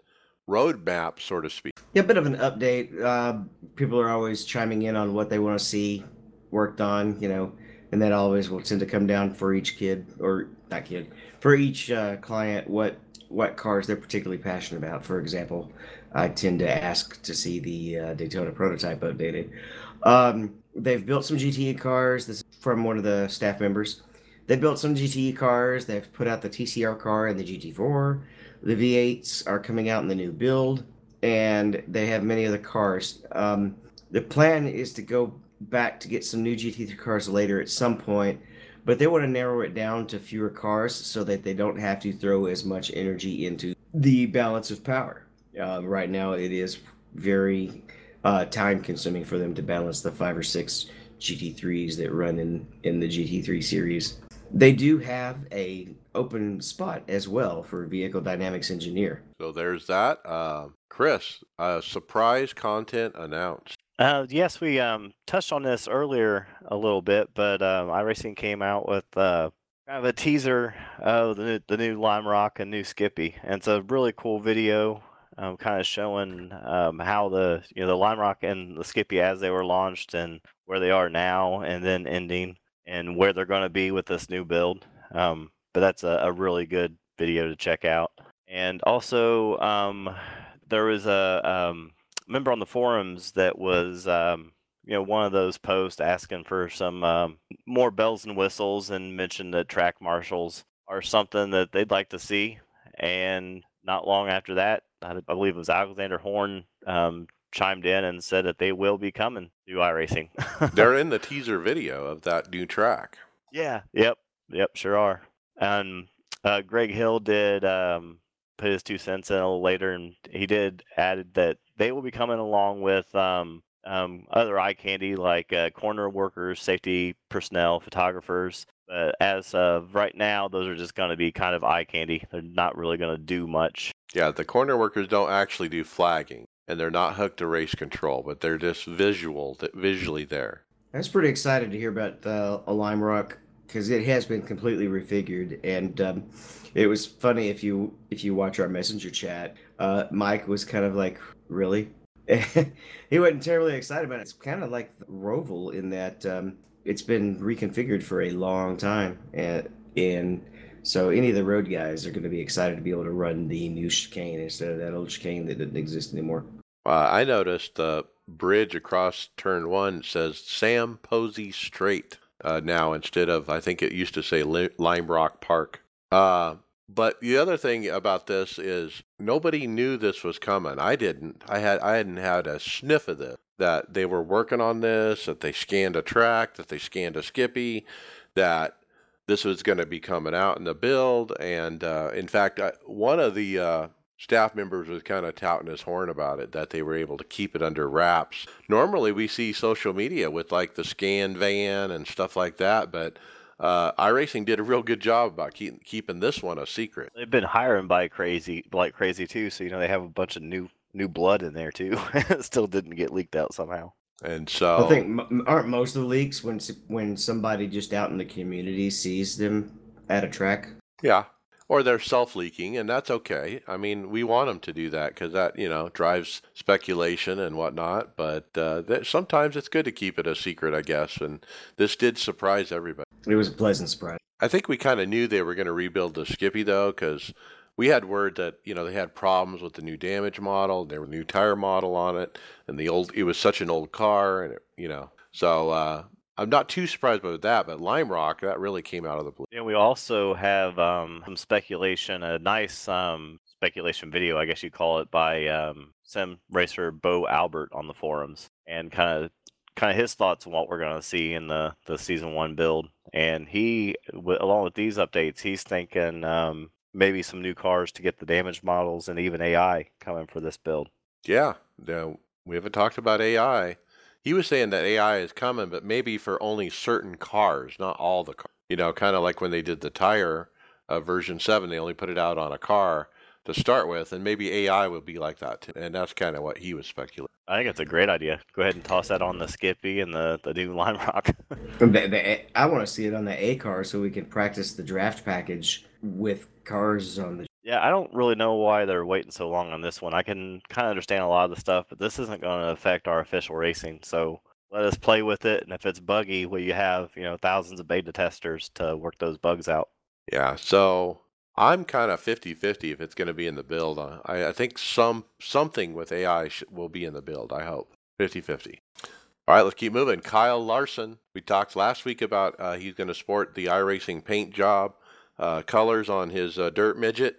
[SPEAKER 1] roadmap, so to speak.
[SPEAKER 2] Yeah, a bit of an update. Uh, people are always chiming in on what they want to see worked on, you know, and that always will tend to come down for each kid or not kid for each uh, client what what cars they're particularly passionate about. For example, I tend to ask to see the uh, Daytona prototype updated. Um, they've built some GTE cars. This is from one of the staff members. They built some GTE cars. They've put out the TCR car and the GT4. The V8s are coming out in the new build, and they have many other cars. Um, the plan is to go back to get some new GT3 cars later at some point, but they want to narrow it down to fewer cars so that they don't have to throw as much energy into the balance of power. Uh, right now, it is very uh, time consuming for them to balance the five or six GT3s that run in, in the GT3 series. They do have a open spot as well for vehicle dynamics engineer.
[SPEAKER 1] So there's that. Uh, Chris, uh, surprise content announced.
[SPEAKER 4] Uh, yes, we um, touched on this earlier a little bit, but um, iRacing came out with uh, kind of a teaser of the new, the new Lime Rock and new Skippy, and it's a really cool video, um, kind of showing um, how the you know the Lime Rock and the Skippy as they were launched and where they are now, and then ending and where they're going to be with this new build. Um, but that's a, a really good video to check out. And also, there was a member on the forums that was, um, you know, one of those posts asking for some um, more bells and whistles and mentioned that track marshals are something that they'd like to see. And not long after that, I I believe it was Alexander Horn um, chimed in and said that they will be coming to iRacing.
[SPEAKER 1] They're in the teaser video of that new track.
[SPEAKER 4] Yeah. Yep. Yep. Sure are. And uh, Greg Hill did um, put his two cents in a little later, and he did added that they will be coming along with um, um, other eye candy like uh, corner workers, safety personnel, photographers. But as of right now, those are just going to be kind of eye candy. They're not really going to do much.
[SPEAKER 1] Yeah, the corner workers don't actually do flagging, and they're not hooked to race control, but they're just visual, visually there.
[SPEAKER 2] I was pretty excited to hear about uh, a Lime Rock because it has been completely refigured, and um, it was funny if you if you watch our messenger chat. Uh, Mike was kind of like, "Really?" he wasn't terribly excited about it. It's kind of like Roval in that um, it's been reconfigured for a long time, and and so any of the road guys are going to be excited to be able to run the new chicane instead of that old chicane that didn't exist anymore.
[SPEAKER 1] Uh, I noticed the bridge across turn one says Sam Posey Straight uh, now instead of I think it used to say Lime Rock Park. Uh, but the other thing about this is nobody knew this was coming. I didn't. I had I hadn't had a sniff of this. That they were working on this. That they scanned a track. That they scanned a Skippy. That this was going to be coming out in the build. And uh, in fact, I, one of the uh, staff members was kind of touting his horn about it that they were able to keep it under wraps. Normally, we see social media with like the scan van and stuff like that, but uh, iRacing did a real good job about keep, keeping this one a secret.
[SPEAKER 4] They've been hiring by crazy, like crazy too. So you know they have a bunch of new new blood in there too. still didn't get leaked out somehow.
[SPEAKER 1] And so
[SPEAKER 2] I think aren't most of the leaks when when somebody just out in the community sees them at a track.
[SPEAKER 1] Yeah. Or they're self leaking, and that's okay. I mean, we want them to do that because that, you know, drives speculation and whatnot. But uh, that, sometimes it's good to keep it a secret, I guess. And this did surprise everybody.
[SPEAKER 2] It was a pleasant surprise.
[SPEAKER 1] I think we kind of knew they were going to rebuild the Skippy, though, because we had word that, you know, they had problems with the new damage model. There was a new tire model on it. And the old, it was such an old car, and, it, you know, so uh, I'm not too surprised about that, but Lime Rock, that really came out of the blue.
[SPEAKER 4] And we also have um, some speculation, a nice um, speculation video, I guess you'd call it, by um, sim racer Bo Albert on the forums, and kind of kind of his thoughts on what we're going to see in the the season one build. And he, w- along with these updates, he's thinking um, maybe some new cars to get the damage models and even AI coming for this build.
[SPEAKER 1] Yeah, no, we haven't talked about AI. He was saying that AI is coming, but maybe for only certain cars, not all the cars. You know, kind of like when they did the tire uh, version 7, they only put it out on a car to start with, and maybe AI will be like that too. And that's kind of what he was speculating.
[SPEAKER 4] I think it's a great idea. Go ahead and toss that on the Skippy and the, the new Lime Rock.
[SPEAKER 2] The, the, I want to see it on the A car so we can practice the draft package with cars on the.
[SPEAKER 4] Yeah, I don't really know why they're waiting so long on this one. I can kind of understand a lot of the stuff, but this isn't going to affect our official racing. So let us play with it, and if it's buggy, well, you have you know thousands of beta testers to work those bugs out.
[SPEAKER 1] Yeah, so I'm kind of 50-50 if it's going to be in the build. Uh, I, I think some something with AI sh- will be in the build. I hope 50-50. All right, let's keep moving. Kyle Larson. We talked last week about uh, he's going to sport the iRacing paint job uh, colors on his uh, dirt midget,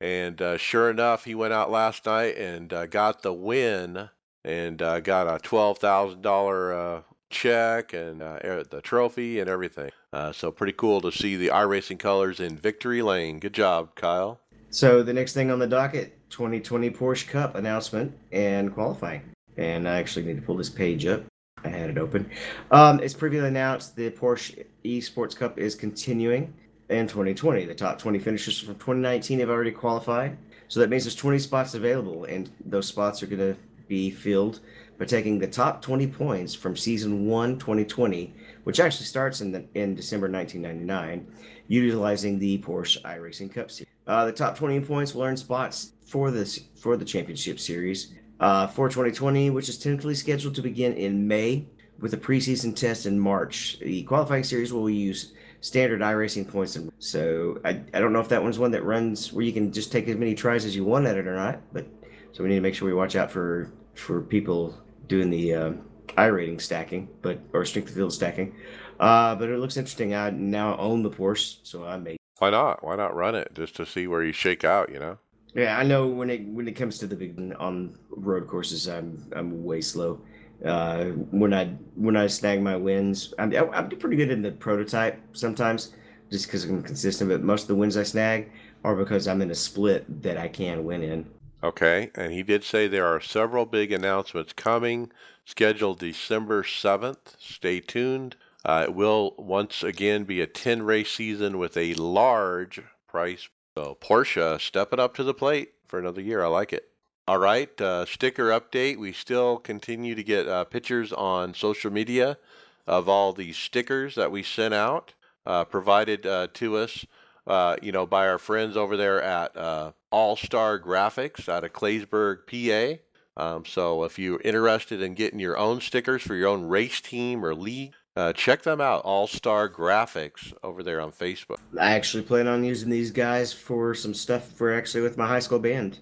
[SPEAKER 1] and uh, sure enough, he went out last night and uh, got the win and uh, got a twelve thousand dollar check and uh, the trophy and everything. Uh, so pretty cool to see the iRacing colors in Victory Lane. Good job, Kyle.
[SPEAKER 2] So the next thing on the docket, 2020 Porsche Cup announcement and qualifying. And I actually need to pull this page up. I had it open. Um, it's previously announced the Porsche Esports Cup is continuing in 2020. The top 20 finishers from 2019 have already qualified. So that means there's 20 spots available, and those spots are going to be filled by taking the top 20 points from season 1 2020, which actually starts in the, in December 1999, utilizing the Porsche iRacing Cup series. Uh, the top 20 points will earn spots for this for the championship series uh, for 2020, which is tentatively scheduled to begin in May with a preseason test in March. The qualifying series will use standard iRacing points, and so I, I don't know if that one's one that runs where you can just take as many tries as you want at it or not. But so we need to make sure we watch out for for people doing the uh, iRating stacking, but or strength of field stacking. Uh, but it looks interesting. I now own the Porsche, so I may
[SPEAKER 1] Why not? Why not run it just to see where you shake out? You know.
[SPEAKER 2] Yeah, I know when it when it comes to the big on road courses, I'm I'm way slow. Uh, when I when I snag my wins, I'm I'm pretty good in the prototype sometimes, just because I'm consistent. But most of the wins I snag are because I'm in a split that I can win in.
[SPEAKER 1] Okay, and he did say there are several big announcements coming, scheduled December 7th. Stay tuned. Uh, it will once again be a 10 race season with a large price. So, Porsche stepping up to the plate for another year. I like it. All right, uh, sticker update. We still continue to get uh, pictures on social media of all these stickers that we sent out, uh, provided uh, to us, uh, you know, by our friends over there at uh, Allstar Graphics out of Claysburg, PA. Um, so if you're interested in getting your own stickers for your own race team or league, check them out. Allstar Graphics over there on Facebook.
[SPEAKER 2] I actually plan on using these guys for some stuff for actually with my high school band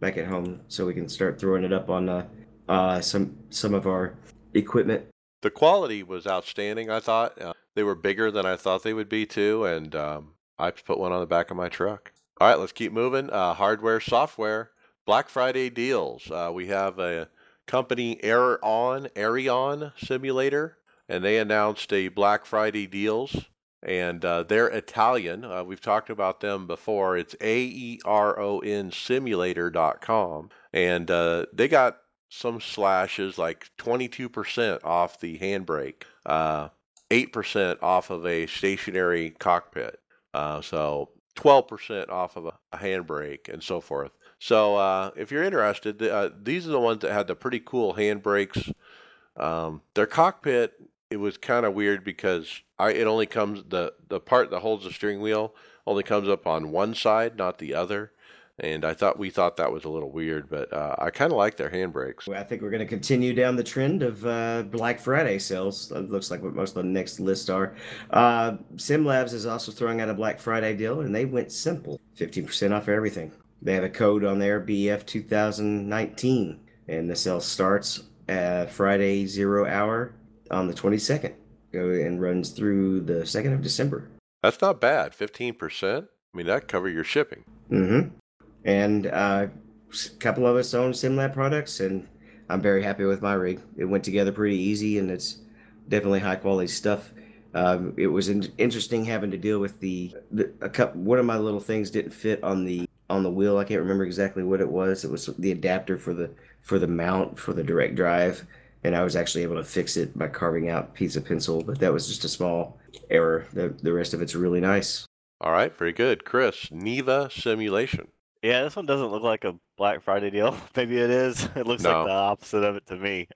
[SPEAKER 2] back at home, so we can start throwing it up on uh, uh, some some of our equipment.
[SPEAKER 1] The quality was outstanding. I thought uh, they were bigger than I thought they would be too, and um, I put one on the back of my truck. All right, let's keep moving. Uh, hardware, software, Black Friday deals. Uh, we have a company Aeron, Aerion Simulator, and they announced a Black Friday deals. And uh, they're Italian. Uh, we've talked about them before. It's A E R O N simulator.com. And uh, they got some slashes like 22% off the handbrake, uh, 8% off of a stationary cockpit. Uh, so 12% off of a, handbrake and so forth. So uh, if you're interested, uh, these are the ones that had the pretty cool handbrakes. Um, their cockpit, it was kind of weird because I it only comes the the part that holds the steering wheel only comes up on one side, not the other. And I thought we thought that was a little weird, but uh, I kind of like their handbrakes.
[SPEAKER 2] Well, I think we're going to continue down the trend of uh, Black Friday sales. It looks like what most of the next lists are. Uh, SimLabs is also throwing out a Black Friday deal, and they went simple 15% off everything. They have a code on there, BF 2019, and the sale starts at Friday, zero hour on the 22nd. Go and runs through the 2nd of December.
[SPEAKER 1] That's not bad. 15%. I mean, that cover your shipping.
[SPEAKER 2] Mm-hmm. And uh, a couple of us own SimLab products, and I'm very happy with my rig. It went together pretty easy, and it's definitely high quality stuff. Um, it was in- interesting having to deal with the, the a couple. One of my little things didn't fit on the on the wheel. I can't remember exactly what it was. It was the adapter for the for the mount for the direct drive, and I was actually able to fix it by carving out a piece of pencil. But that was just a small error. The the rest of it's really nice.
[SPEAKER 1] All right, very good. Chris, Neva Simulation.
[SPEAKER 4] Yeah, this one doesn't look like a Black Friday deal. Maybe it is. It looks
[SPEAKER 1] No.
[SPEAKER 4] like the opposite of it to me.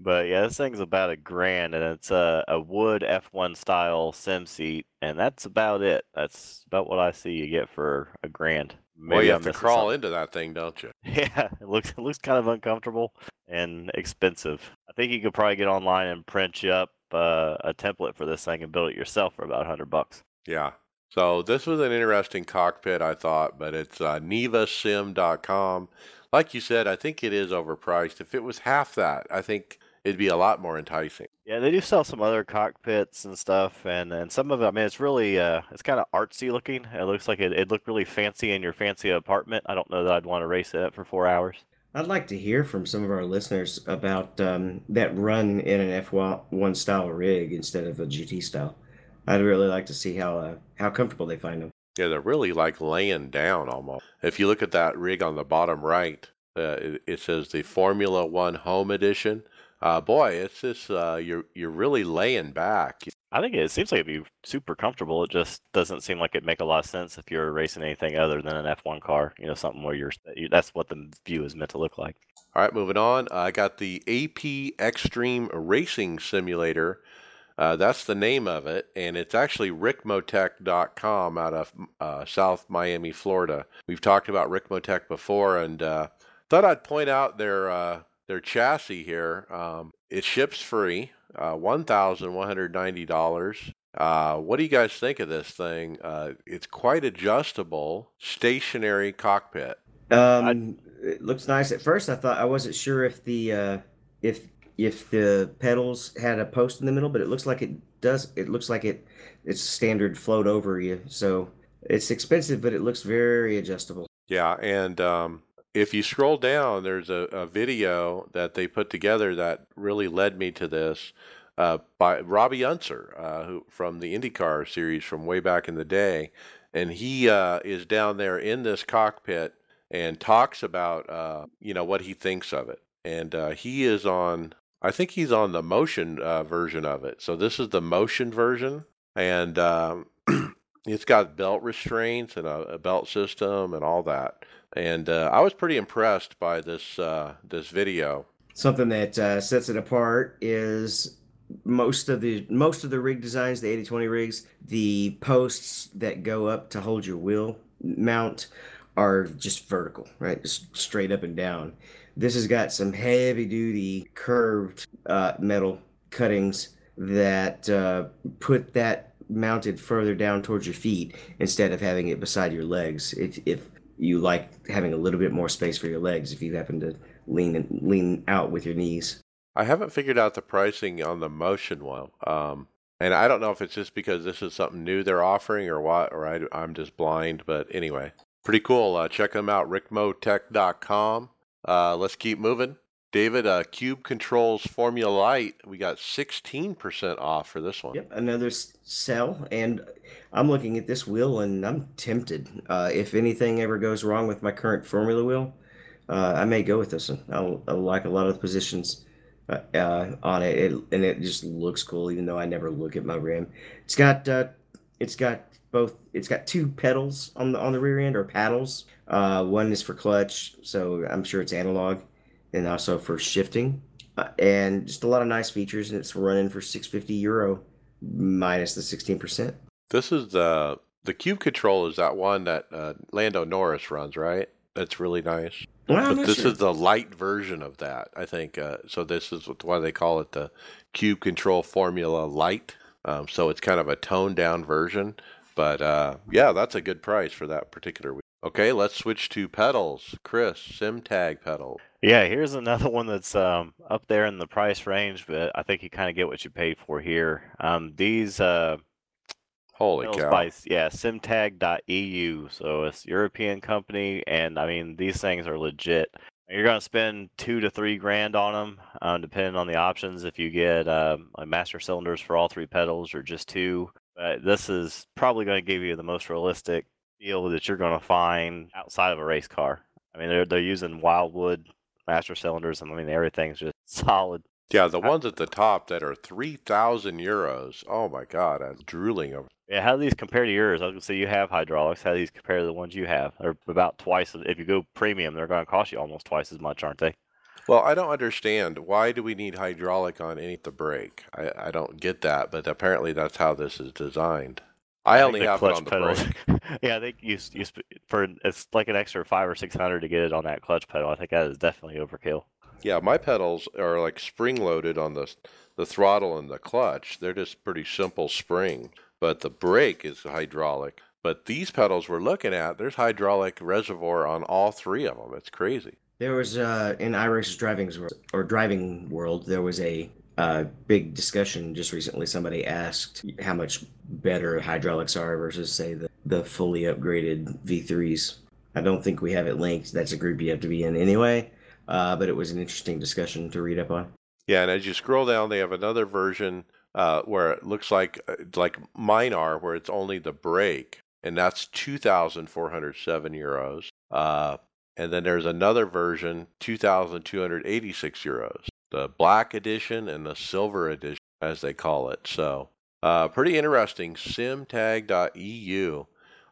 [SPEAKER 4] But yeah, this thing's about a grand, and it's a, a wood F1 style sim seat, and that's about it. That's about what I see you get for a grand.
[SPEAKER 1] Well, you
[SPEAKER 4] I'm
[SPEAKER 1] have to crawl
[SPEAKER 4] something.
[SPEAKER 1] into that thing, don't you?
[SPEAKER 4] Yeah, it looks it looks kind of uncomfortable and expensive. I think you could probably get online and print you up uh, a template for this thing and build it yourself for about a hundred bucks.
[SPEAKER 1] Yeah. So this was an interesting cockpit, I thought, but it's uh, nevasim.com. Like you said, I think it is overpriced. If it was half that, I think it'd be a lot more enticing.
[SPEAKER 4] Yeah, they do sell some other cockpits and stuff, and, and some of it. I mean, it's really uh, it's kind of artsy looking. It looks like it it looked really fancy in your fancy apartment. I don't know that I'd want to race it for four hours.
[SPEAKER 2] I'd like to hear from some of our listeners about um, that run in an F1 style rig instead of a GT style. I'd really like to see how uh, how comfortable they find them.
[SPEAKER 1] Yeah, they're really like laying down almost. If you look at that rig on the bottom right, uh, it, it says the Formula One Home Edition. Uh, boy, it's just uh, you're you're really laying back.
[SPEAKER 4] I think it seems like it'd be super comfortable. It just doesn't seem like it'd make a lot of sense if you're racing anything other than an F1 car. You know, something where you're that's what the view is meant to look like.
[SPEAKER 1] All right, moving on. I got the AP Extreme Racing Simulator. Uh, that's the name of it, and it's actually ricmotech.com out of uh, South Miami, Florida. We've talked about Ricmotech before, and uh, thought I'd point out their uh, their chassis here. Um, it ships free, uh, one thousand one hundred ninety dollars. Uh, what do you guys think of this thing? Uh, it's quite adjustable, stationary cockpit.
[SPEAKER 2] Um, it looks nice. At first, I thought I wasn't sure if the uh, if if the pedals had a post in the middle, but it looks like it does. It looks like it it's standard float over you. So it's expensive, but it looks very adjustable.
[SPEAKER 1] Yeah, and um, if you scroll down, there's a, a video that they put together that really led me to this uh, by Robby Unser, uh, who from the IndyCar series from way back in the day, and he uh, is down there in this cockpit and talks about uh, you know what he thinks of it, and uh, he is on. I think he's on the motion uh, version of it. So this is the motion version, and um, it's got belt restraints and a, a belt system and all that. And uh, I was pretty impressed by this uh, this video.
[SPEAKER 2] Something that uh, sets it apart is most of the most of the rig designs, the 80-20 rigs, the posts that go up to hold your wheel mount are just vertical, right? Just straight up and down. This has got some heavy duty curved uh, metal cuttings that uh, put that mounted further down towards your feet instead of having it beside your legs. If, if you like having a little bit more space for your legs, if you happen to lean and lean out with your knees.
[SPEAKER 1] I haven't figured out the pricing on the motion one, um, and I don't know if it's just because this is something new they're offering or what, or I, I'm just blind. But anyway, Pretty cool. Uh, check them out, ricmotech.com. Uh, let's keep moving. David, uh, Cube Controls Formula Light, we got 16% off for this one.
[SPEAKER 2] Yep, another sell. And I'm looking at this wheel and I'm tempted. Uh, if anything ever goes wrong with my current Formula wheel, uh, I may go with this one. I like a lot of the positions uh, uh, on it. it, and it just looks cool, even though I never look at my rim. It's got uh, it's got both. It's got two pedals on the on the rear end or paddles. Uh, one is for clutch, so I'm sure it's analog and also for shifting, uh, and just a lot of nice features. And it's running for 650 euro minus the 16%.
[SPEAKER 1] This is the the Cube Control is that one that uh, Lando Norris runs, right? That's really nice.
[SPEAKER 2] Well,
[SPEAKER 1] but this
[SPEAKER 2] sure.
[SPEAKER 1] is the light version of that, I think. Uh, so this is why they call it the Cube Control Formula Light. Um, so it's kind of a toned down version. But uh, yeah, that's a good price for that particular week. Okay, let's switch to pedals. Chris, SimTag pedal.
[SPEAKER 4] Yeah, here's another one that's um, up there in the price range, but I think you kind of get what you paid for here. Um, these uh,
[SPEAKER 1] holy cow,
[SPEAKER 4] by yeah, simtag.eu. So it's a European company, and I mean these things are legit. You're gonna spend two to three grand on them, um, depending on the options. If you get um, like master cylinders for all three pedals or just two, but this is probably going to give you the most realistic feel that you're going to find outside of a race car. I mean, they're they're using Wilwood master cylinders. I mean, everything's just solid.
[SPEAKER 1] Yeah, the ones at the top that are three thousand euros. Oh my god, I'm drooling over.
[SPEAKER 4] Yeah, how do these compare to yours? I was gonna say you have hydraulics. How do these compare to the ones you have? They're about twice. If you go premium, they're going to cost you almost twice as much, aren't they?
[SPEAKER 1] Well, I don't understand why do we need hydraulic on any of the brake. I, I don't get that, but apparently that's how this is designed. I,
[SPEAKER 4] I
[SPEAKER 1] only
[SPEAKER 4] think the
[SPEAKER 1] have it
[SPEAKER 4] clutch
[SPEAKER 1] on the
[SPEAKER 4] pedals. yeah, I think you, s- you for it's like an extra five or six hundred to get it on that clutch pedal. I think that is definitely overkill.
[SPEAKER 1] Yeah, my pedals are like spring loaded on the the throttle and the clutch. They're just pretty simple spring, but the brake is hydraulic. But these pedals we're looking at, there's hydraulic reservoir on all three of them. It's crazy.
[SPEAKER 2] There was uh, in iRacers driving or driving world, there was a uh, big discussion just recently. Somebody asked how much better hydraulics are versus say the, the fully upgraded V3s. I don't think we have it linked. That's a group you have to be in anyway. Uh, but it was an interesting discussion to read up on.
[SPEAKER 1] Yeah, and as you scroll down, they have another version uh, where it looks like uh, like mine are, where it's only the brake, and that's two thousand four hundred seven euros. Uh, and then there's another version, two thousand two hundred eighty six euros, the black edition and the silver edition, as they call it. So, uh, pretty interesting. Simtag.eu.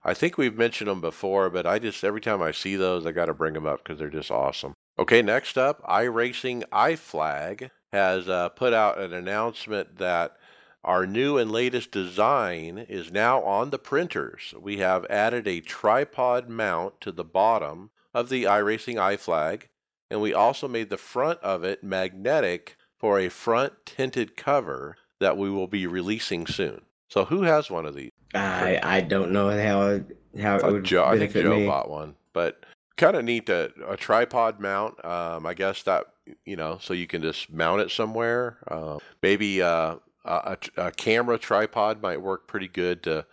[SPEAKER 1] I think we've mentioned them before, but I just every time I see those, I got to bring them up because they're just awesome. Okay, next up, iRacing iFlag has uh, put out an announcement that our new and latest design is now on the printers. We have added a tripod mount to the bottom of the iRacing iFlag, and we also made the front of it magnetic for a front tinted cover that we will be releasing soon. So, who has one of these?
[SPEAKER 2] I I don't know how how it would
[SPEAKER 1] Joe, I think Joe
[SPEAKER 2] me.
[SPEAKER 1] bought one, but kind of neat that a tripod mount. Um, I guess that you know, so you can just mount it somewhere. Uh, maybe uh, a, a camera tripod might work pretty good to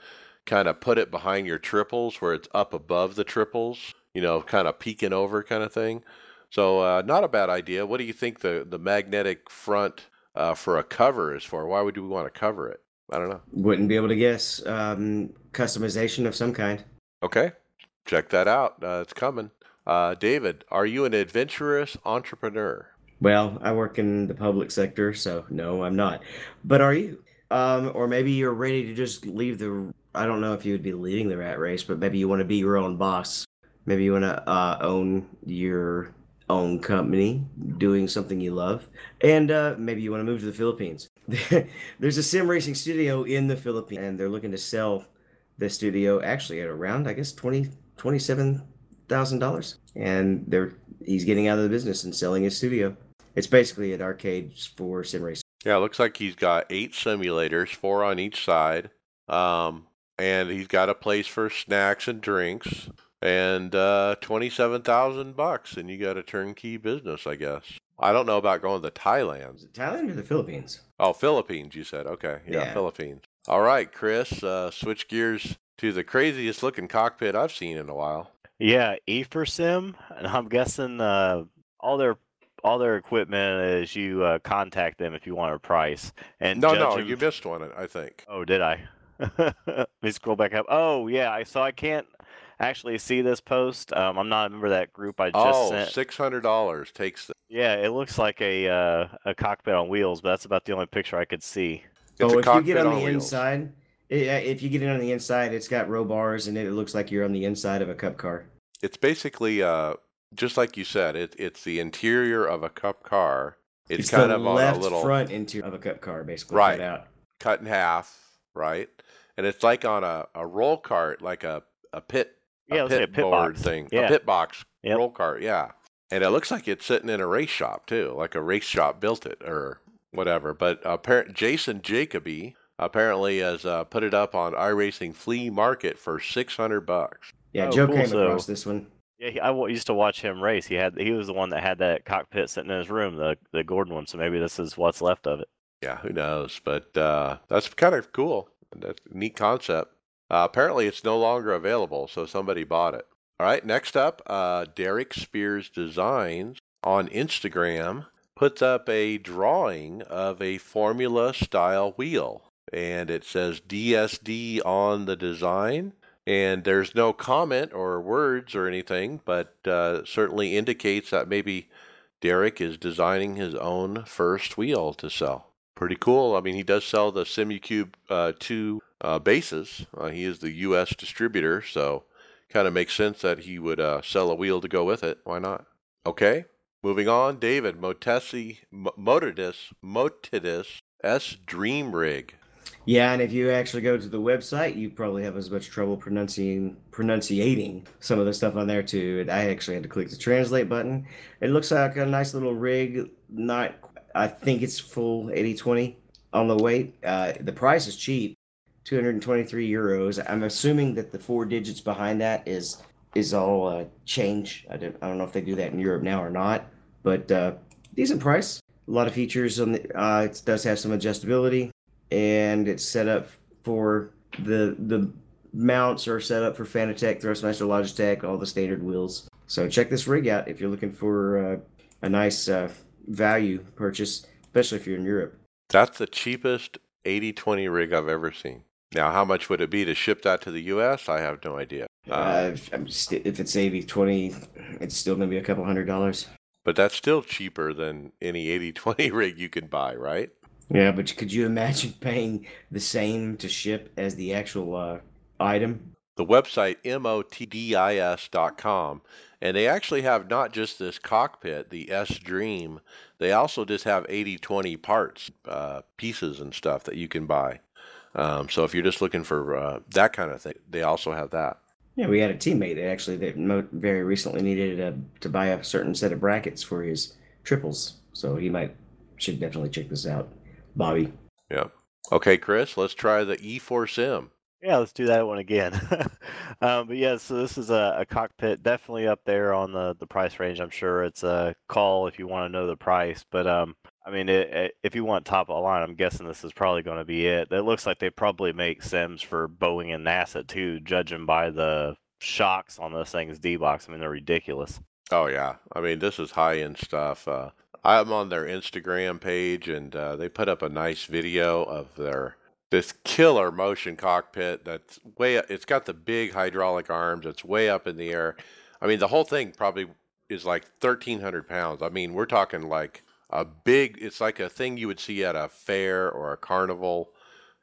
[SPEAKER 1] kind of put it behind your triples where it's up above the triples. You know, kind of peeking over, kind of thing. So uh, not a bad idea. What do you think the the magnetic front uh, for a cover is for? Why would we want to cover it? I don't know.
[SPEAKER 2] Wouldn't be able to guess. Um, customization of some kind.
[SPEAKER 1] Okay, check that out. Uh, it's coming. Uh, David, are you an adventurous entrepreneur?
[SPEAKER 2] Well, I work in the public sector, so no, I'm not. But are you? Um, or maybe you're ready to just leave the. I don't know if you would be leading the rat race, but maybe you want to be your own boss. Maybe you want to uh, own your own company, doing something you love, and uh, maybe you want to move to the Philippines. There's a sim racing studio in the Philippines, and they're looking to sell the studio actually at around, I guess, twenty twenty-seven thousand dollars, and they're he's getting out of the business and selling his studio. It's basically an arcade for sim racing.
[SPEAKER 1] Yeah, it looks like he's got eight simulators, four on each side, um, and he's got a place for snacks and drinks, and uh, twenty-seven thousand bucks, and you got a turnkey business, I guess. I don't know about going to Thailand.
[SPEAKER 2] Is it Thailand or the Philippines?
[SPEAKER 1] Oh, Philippines, you said. Okay, yeah,
[SPEAKER 2] Yeah.
[SPEAKER 1] Philippines. All right, Chris, uh, switch gears to the craziest looking cockpit I've seen in a while.
[SPEAKER 4] Yeah, E for Sim, and I'm guessing uh, all their all their equipment is you uh, contact them if you want a price. And
[SPEAKER 1] No,
[SPEAKER 4] judge
[SPEAKER 1] no,
[SPEAKER 4] 'em-
[SPEAKER 1] you missed one, I think.
[SPEAKER 4] Oh, did I? Let me scroll back up. Oh, yeah. I so I can't actually see this post. Um, I'm not a member of that group. I just
[SPEAKER 1] Oh,
[SPEAKER 4] sent.
[SPEAKER 1] six hundred dollars takes the.
[SPEAKER 4] Yeah, it looks like a uh, a cockpit on wheels, but that's about the only picture I could see.
[SPEAKER 1] It's
[SPEAKER 2] oh,
[SPEAKER 1] a
[SPEAKER 2] if you get on,
[SPEAKER 1] on
[SPEAKER 2] the
[SPEAKER 1] wheels.
[SPEAKER 2] inside, i- uh, if you get in on the inside, it's got row bars and it looks like you're on the inside of a cup car.
[SPEAKER 1] It's basically uh, just like you said. It, it's the interior of a cup car. It's,
[SPEAKER 2] It's,
[SPEAKER 1] kind
[SPEAKER 2] the
[SPEAKER 1] of on a little
[SPEAKER 2] front interior of a cup car, basically.
[SPEAKER 1] Right.
[SPEAKER 2] Cut out.
[SPEAKER 1] cut in half, right? And it's like on a, a roll cart, like a a pit
[SPEAKER 4] Yeah,
[SPEAKER 1] a
[SPEAKER 4] looks like a
[SPEAKER 1] pit
[SPEAKER 4] pit
[SPEAKER 1] board
[SPEAKER 4] box.
[SPEAKER 1] thing,
[SPEAKER 4] Yeah.
[SPEAKER 1] a pit box
[SPEAKER 4] Yep.
[SPEAKER 1] roll cart, yeah. And it looks like it's sitting in a race shop too, like a race shop built it or whatever. But apparent Jason Jacoby apparently has uh, put it up on iRacing Flea Market for six hundred bucks.
[SPEAKER 2] Yeah,
[SPEAKER 4] Oh,
[SPEAKER 2] Joe
[SPEAKER 4] cool,
[SPEAKER 2] came
[SPEAKER 4] so-
[SPEAKER 2] across this one.
[SPEAKER 4] Yeah, he, I w- used to watch him race. He had he was the one that had that cockpit sitting in his room, the the Gordon one. So maybe this is what's left of it.
[SPEAKER 1] Yeah, who knows? But uh, that's kind of cool. That's a neat concept. Uh, apparently, it's no longer available, so somebody bought it. All right, next up, uh, Derek Speare Designs on Instagram puts up a drawing of a Formula style wheel, and it says DSD on the design. And there's no comment or words or anything, but uh, certainly indicates that maybe Derek is designing his own first wheel to sell. Pretty cool. I mean, he does sell the SimuCube uh, 2 uh, bases. Uh, he is the U.S. distributor, so kind of makes sense that he would uh, sell a wheel to go with it. Why not? Okay, moving on. David Motesi, M- Motidus, Motidus S Dream Rig.
[SPEAKER 2] Yeah, and if you actually go to the website, you probably have as much trouble pronouncing pronunciating some of the stuff on there too. I actually had to click the translate button. It looks like a nice little rig. Not, I think it's full 80-20 on the weight. Uh, the price is cheap, 223 euros. I'm assuming that the four digits behind that is is all uh, change. I don't, I don't know if they do that in Europe now or not, but uh, decent price. A lot of features on the. Uh, it does have some adjustability and it's set up for the the mounts are set up for Fanatec, Thrustmaster, Logitech, all the standard wheels. So check this rig out if you're looking for uh, a nice uh, value purchase, especially if you're in Europe.
[SPEAKER 1] That's the cheapest 80-20 rig I've ever seen. Now, how much would it be to ship that to the U.S.? I have no idea. Uh,
[SPEAKER 2] if, I'm st- if it's 80 20, it's still going to be a couple hundred dollars.
[SPEAKER 1] but that's still cheaper than any 80-20 rig you can buy, right?
[SPEAKER 2] Yeah, but could you imagine paying the same to ship as the actual uh, item?
[SPEAKER 1] the website motedis.com and they actually have not just this cockpit the s dream they also just have 80-20 parts uh, pieces and stuff that you can buy um, so if you're just looking for uh, that kind of thing they also have that
[SPEAKER 2] Yeah, we had a teammate that actually that mo- very recently needed uh to buy a certain set of brackets for his triples, so he might should definitely check this out, Bobby.
[SPEAKER 1] yeah okay chris let's try the e4 sim
[SPEAKER 4] Yeah, let's do that one again. um, but yeah, so this is a, a cockpit, definitely up there on the, the price range. I'm sure it's a call if you want to know the price. But um, I mean, it, it, if you want top of the line, I'm guessing this is probably going to be it. It looks like they probably make Sims for Boeing and NASA too, judging by the shocks on those things D box. I mean, they're ridiculous.
[SPEAKER 1] Oh yeah, I mean this is high end stuff. Uh, I'm on their Instagram page, and uh, they put up a nice video of their this killer motion cockpit. That's way. It's got the big hydraulic arms. It's way up in the air. I mean the whole thing probably is like 1,300 pounds. I mean we're talking like a big. It's like a thing you would see at a fair or a carnival.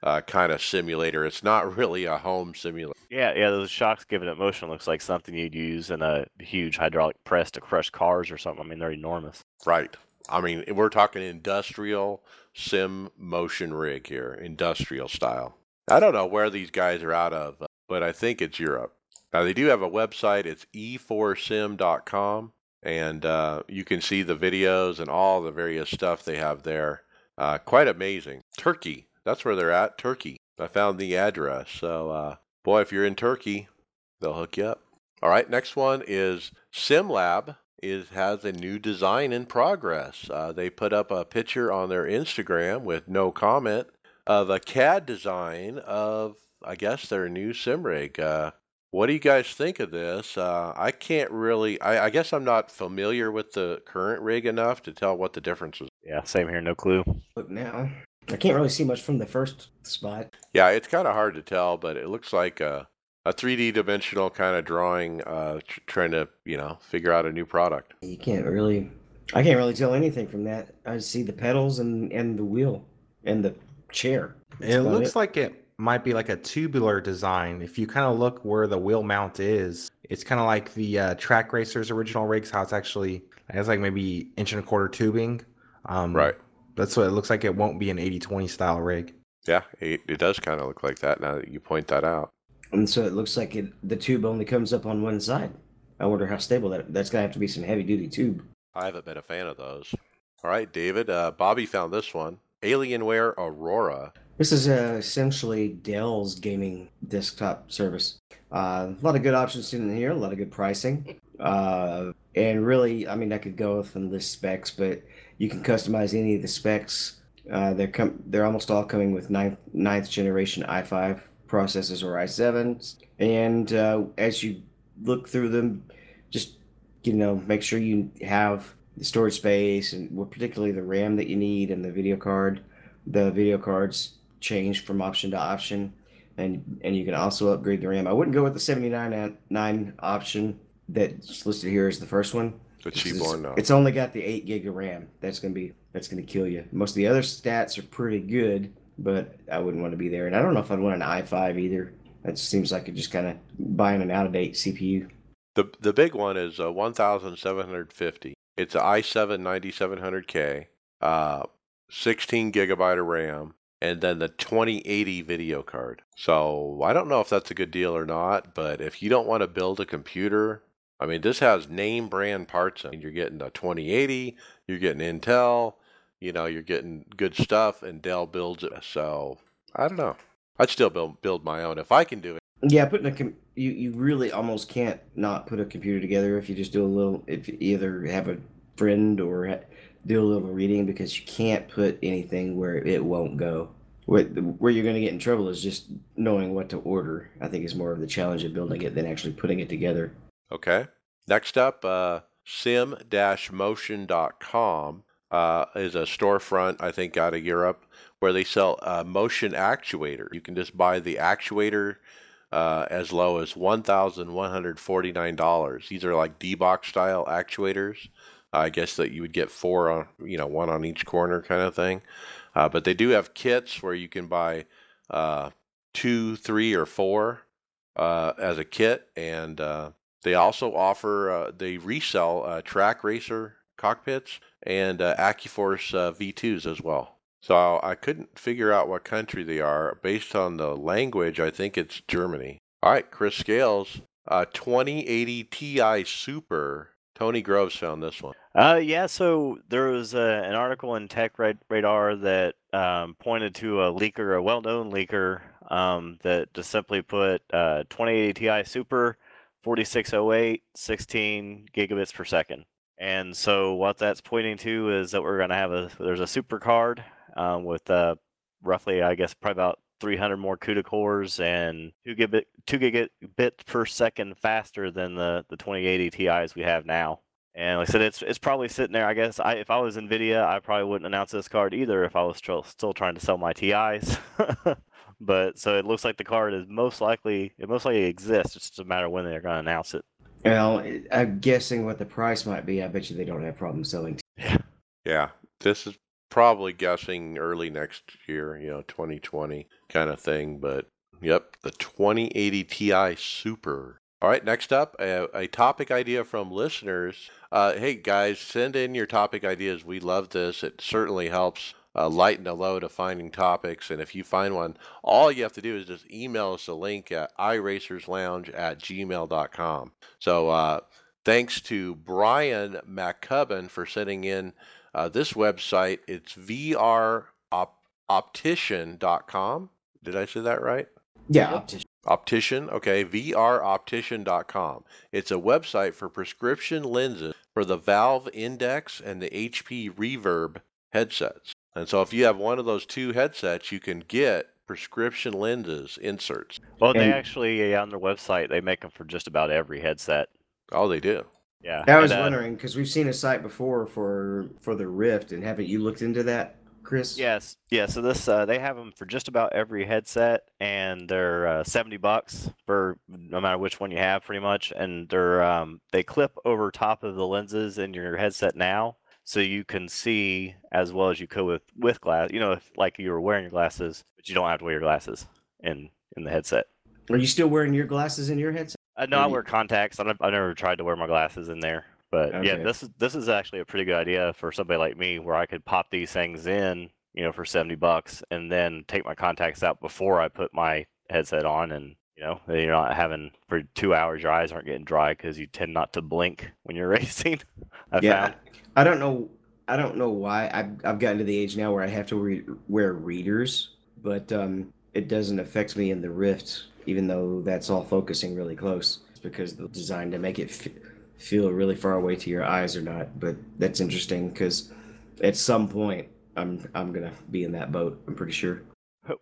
[SPEAKER 1] Uh, kind of simulator. It's not really a home simulator.
[SPEAKER 4] Yeah, yeah, those shocks giving it motion looks like something you'd use in a huge hydraulic press to crush cars or something. I mean, they're enormous.
[SPEAKER 1] Right. I mean, we're talking industrial sim motion rig here, industrial style. I don't know where these guys are out of, but I think it's Europe. Now, they do have a website. It's e4sim.com, and uh, you can see the videos and all the various stuff they have there. Uh, quite amazing. Turkey. That's where they're at. Turkey. I found the address. So, uh, boy, if you're in Turkey, they'll hook you up. All right, next one is SimLab is has a new design in progress. Uh, they put up a picture on their Instagram with no comment of a CAD design of, I guess, their new sim. Uh, What do you guys think of this? Uh, I can't really. I, I guess I'm not familiar with the current rig enough to tell what the difference is.
[SPEAKER 4] Yeah, same here. No clue.
[SPEAKER 2] Look now. I can't really see much from the first spot.
[SPEAKER 1] Yeah, it's kind of hard to tell, but it looks like a, a 3D dimensional kind of drawing, uh, tr- trying to you know figure out a new product.
[SPEAKER 2] You can't really. I can't really tell anything from that. I see the pedals and and the wheel and the chair. That's
[SPEAKER 3] It
[SPEAKER 2] about
[SPEAKER 3] looks like it might be like a tubular design. If you kind of look where the wheel mount is, it's kind of like the uh, Trak Racers original rigs. How it's actually it's like maybe inch and a quarter tubing. Um,
[SPEAKER 1] Right.
[SPEAKER 3] That's what it looks like. It won't be an 80-20 style rig.
[SPEAKER 1] Yeah, it, it does kind of look like that now that you point that out.
[SPEAKER 2] And so it looks like it, the tube only comes up on one side. I wonder how stable that. That's gonna have to be some heavy duty tube.
[SPEAKER 1] I haven't been a fan of those. All right, David. Uh, Bobby found this one. Alienware Aurora.
[SPEAKER 2] This is uh, essentially Dell's gaming desktop service. Uh, a lot of good options in here, a lot of good pricing. Uh, and really, I mean, I could go from the specs, but you can customize any of the specs. Uh, they're com- they're almost all coming with ninth ninth generation i5 processors or i7s. And uh, as you look through them, just you know, make sure you have the storage space and particularly the RAM that you need and the video card. The video cards change from option to option, and and you can also upgrade the RAM. I wouldn't go with the 79 nine option that's listed here as the first one.
[SPEAKER 1] The
[SPEAKER 2] It's-
[SPEAKER 1] cheap one. No.
[SPEAKER 2] It's only got the eight gig of RAM. That's gonna be that's gonna kill you. Most of the other stats are pretty good, but I wouldn't want to be there. And I don't know if I'd want an i5 either. That seems like it just kind of buying an out of date CPU.
[SPEAKER 1] The the big one is uh, 1,750. It's an i7 9700K, uh, 16 gigabyte of RAM, and then the 2080 video card. So I don't know if that's a good deal or not, but if you don't want to build a computer, I mean, this has name brand parts. in it. You're getting a 2080, you're getting Intel, you know, you're getting good stuff, and Dell builds it. So I don't know. I'd still build build my own if I can do it.
[SPEAKER 2] Yeah, putting a com- you you really almost can't not put a computer together if you just do a little if you either have a friend or do a little reading because you can't put anything where it won't go. What where you're going to get in trouble is just knowing what to order. I think is more of the challenge of building it than actually putting it together.
[SPEAKER 1] Okay. Next up, uh, sim-motion.com uh, is a storefront, I think, out of Europe where they sell a motion actuator. You can just buy the actuator uh, as low as $1,149. These are like D-box style actuators. I guess that you would get four on, you know, one on each corner kind of thing. Uh, but they do have kits where you can buy uh, two, three, or four uh, as a kit, and uh, they also offer uh, they resell uh, Trak Racer cockpits and AccuForce uh, V2s as well. So I couldn't figure out what country they are based on the language. I think it's Germany. All right, Chris Scales, uh, 2080 Ti Super. Tony Groves found this one.
[SPEAKER 4] Uh, yeah, so there was uh, an article in Tech Radar that um, pointed to a leaker, a well-known leaker, um, that just simply put uh, 2080 Ti Super, 4608, 16 gigabits per second. And so what that's pointing to is that we're going to have a there's a super card um, with uh, roughly, I guess, probably about 300 more CUDA cores and two gigabit two gigabit per second faster than the the 2080 Ti's we have now. And like I said, it's it's probably sitting there. I guess I, if I was Nvidia, I probably wouldn't announce this card either if I was tr- still trying to sell my TIs. but so it looks like the card is most likely it most likely exists. It's just a matter of when they're going to announce it.
[SPEAKER 2] Well, I'm guessing what the price might be. I bet you they don't have problem selling.
[SPEAKER 1] Yeah, Yeah, this is probably guessing early next year, you know, 2020 kind of thing. But yep, the 2080 Ti Super. All right, next up, a, a topic idea from listeners. Uh, hey guys, send in your topic ideas. We love this. It certainly helps uh, lighten the load of finding topics. And if you find one, all you have to do is just email us a link at iRacersLounge at gmail.com. So uh, thanks to Brian McCubbin for sending in uh, this website. It's vroptician.com. Did I say that right?
[SPEAKER 2] Yeah, optician.
[SPEAKER 1] Optician, okay, vroptician.com. It's a website for prescription lenses for the Valve Index and the HP Reverb headsets. And so if you have one of those two headsets, you can get prescription lenses inserts.
[SPEAKER 4] Well, they
[SPEAKER 2] And-
[SPEAKER 4] actually uh, on their website they make them for just about every headset.
[SPEAKER 1] Oh, they do.
[SPEAKER 4] Yeah.
[SPEAKER 2] I was
[SPEAKER 4] and, uh,
[SPEAKER 2] wondering because we've seen a site before for for the Rift, and haven't you looked into that, Chris?
[SPEAKER 4] Yes, yeah. So this uh, they have them for just about every headset, and they're uh, seventy bucks for no matter which one you have, pretty much. And they're um, they clip over top of the lenses in your headset now, so you can see as well as you could with with glass. You know, if like you were wearing your glasses, but you don't have to wear your glasses in in the headset.
[SPEAKER 2] Are you still wearing your glasses in your headset?
[SPEAKER 4] Uh, no,
[SPEAKER 2] Or
[SPEAKER 4] I wear contacts. I I never tried to wear my glasses in there, but yeah, this is this is actually a pretty good idea for somebody like me, where I could pop these things in, you know, for seventy bucks, and then take my contacts out before I put my headset on, and you know, you're not having for two hours your eyes aren't getting dry because you tend not to blink when you're racing. I
[SPEAKER 2] yeah,
[SPEAKER 4] found.
[SPEAKER 2] I don't know. I don't know why. I've I've gotten to the age now where I have to re- wear readers, but um, it doesn't affect me in the Rift, even though that's all focusing really close. It's because they're designed to make it f- feel really far away to your eyes or not. But that's interesting because at some point I'm I'm gonna be in that boat. I'm pretty sure.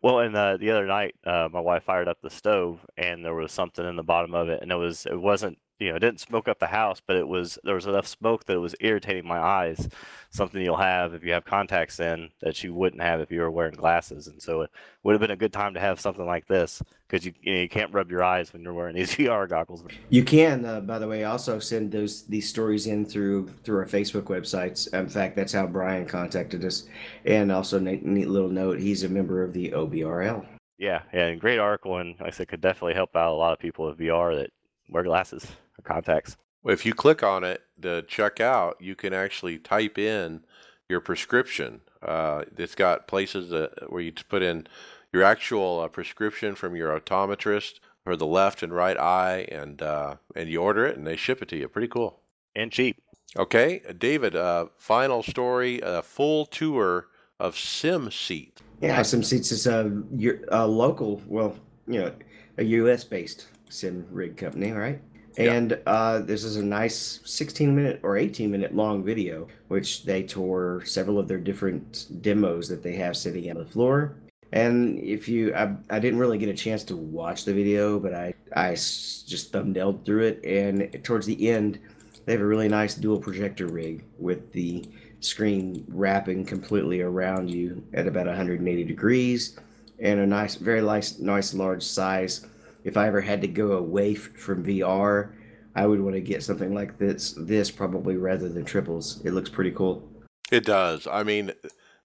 [SPEAKER 4] Well, and uh, the other night, uh, my wife fired up the stove, and there was something in the bottom of it, and it was it wasn't you know it didn't smoke up the house, but it was there was enough smoke that it was irritating my eyes. Something you'll have if you have contacts in that you wouldn't have if you were wearing glasses, and so it would have been a good time to have something like this because you you, know, you can't rub your eyes when you're wearing these VR goggles.
[SPEAKER 2] You can, uh, by the way, also send those these stories in through through our Facebook websites. In fact, that's how Brian contacted us. And also, neat, neat little note: he's a member of the OBRL.
[SPEAKER 4] Yeah, yeah, and great article, and like I said, could definitely help out a lot of people with VR that wear glasses contacts.
[SPEAKER 1] If you click on it to check out, you can actually type in your prescription. Uh, it's got places that, where you put in your actual uh, prescription from your optometrist for the left and right eye, and uh, and you order it, and they ship it to you. Pretty cool.
[SPEAKER 4] and cheap.
[SPEAKER 1] Okay, David. Uh, final story: a full tour of Sim Seat.
[SPEAKER 2] Yeah, Sim Seats is a, your- a local, well, you know, a U.S. based sim rig company, right?
[SPEAKER 1] Yeah.
[SPEAKER 2] And uh, this is a nice 16 minute or 18 minute long video, which they tore several of their different demos that they have sitting on the floor. And if you, I, I didn't really get a chance to watch the video, but I, I just thumbnailed through it. And towards the end, they have a really nice dual projector rig with the screen wrapping completely around you at about 180 degrees and a nice very nice nice large size if i ever had to go away f- from vr i would want to get something like this this probably rather than triples it looks pretty cool
[SPEAKER 1] It does. I mean,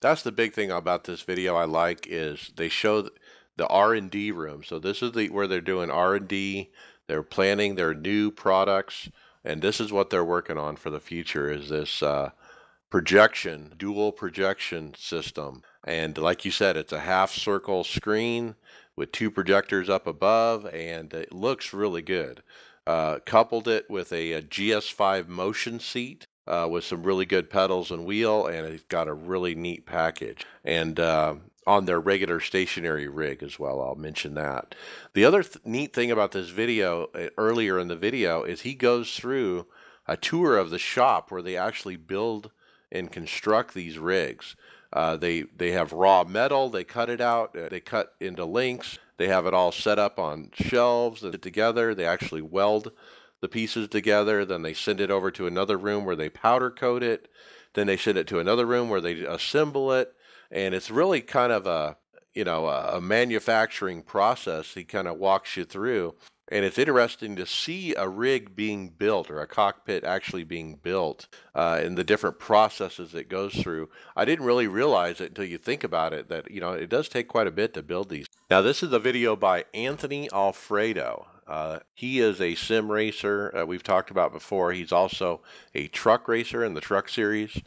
[SPEAKER 1] that's the big thing about this video. I like is they show the R and D room. So this is the where they're doing R and D. They're planning their new products, and this is what they're working on for the future. Is this uh, projection, dual projection system? And like you said, it's a half circle screen with two projectors up above, and it looks really good. Uh, coupled it with a, a GS5 motion seat uh, with some really good pedals and wheel, and it's got a really neat package. And uh, on their regular stationary rig as well, I'll mention that. The other th- neat thing about this video, uh, earlier in the video, is he goes through a tour of the shop where they actually build and construct these rigs. Uh, they they have raw metal. They cut it out. uh, They cut into links. They have it all set up on shelves together. They actually weld the pieces together. Then they send it over to another room where they powder coat it. Then they send it to another room where they assemble it. And it's really kind of a you know a manufacturing process. He kind of walks you through. And it's interesting to see a rig being built or a cockpit actually being built uh, and the different processes it goes through. I didn't really realize it until you think about it that, you know, it does take quite a bit to build these. Now, this is a video by Anthony Alfredo. Uh, he is a sim racer uh, we've talked about before. He's also a truck racer in the truck series.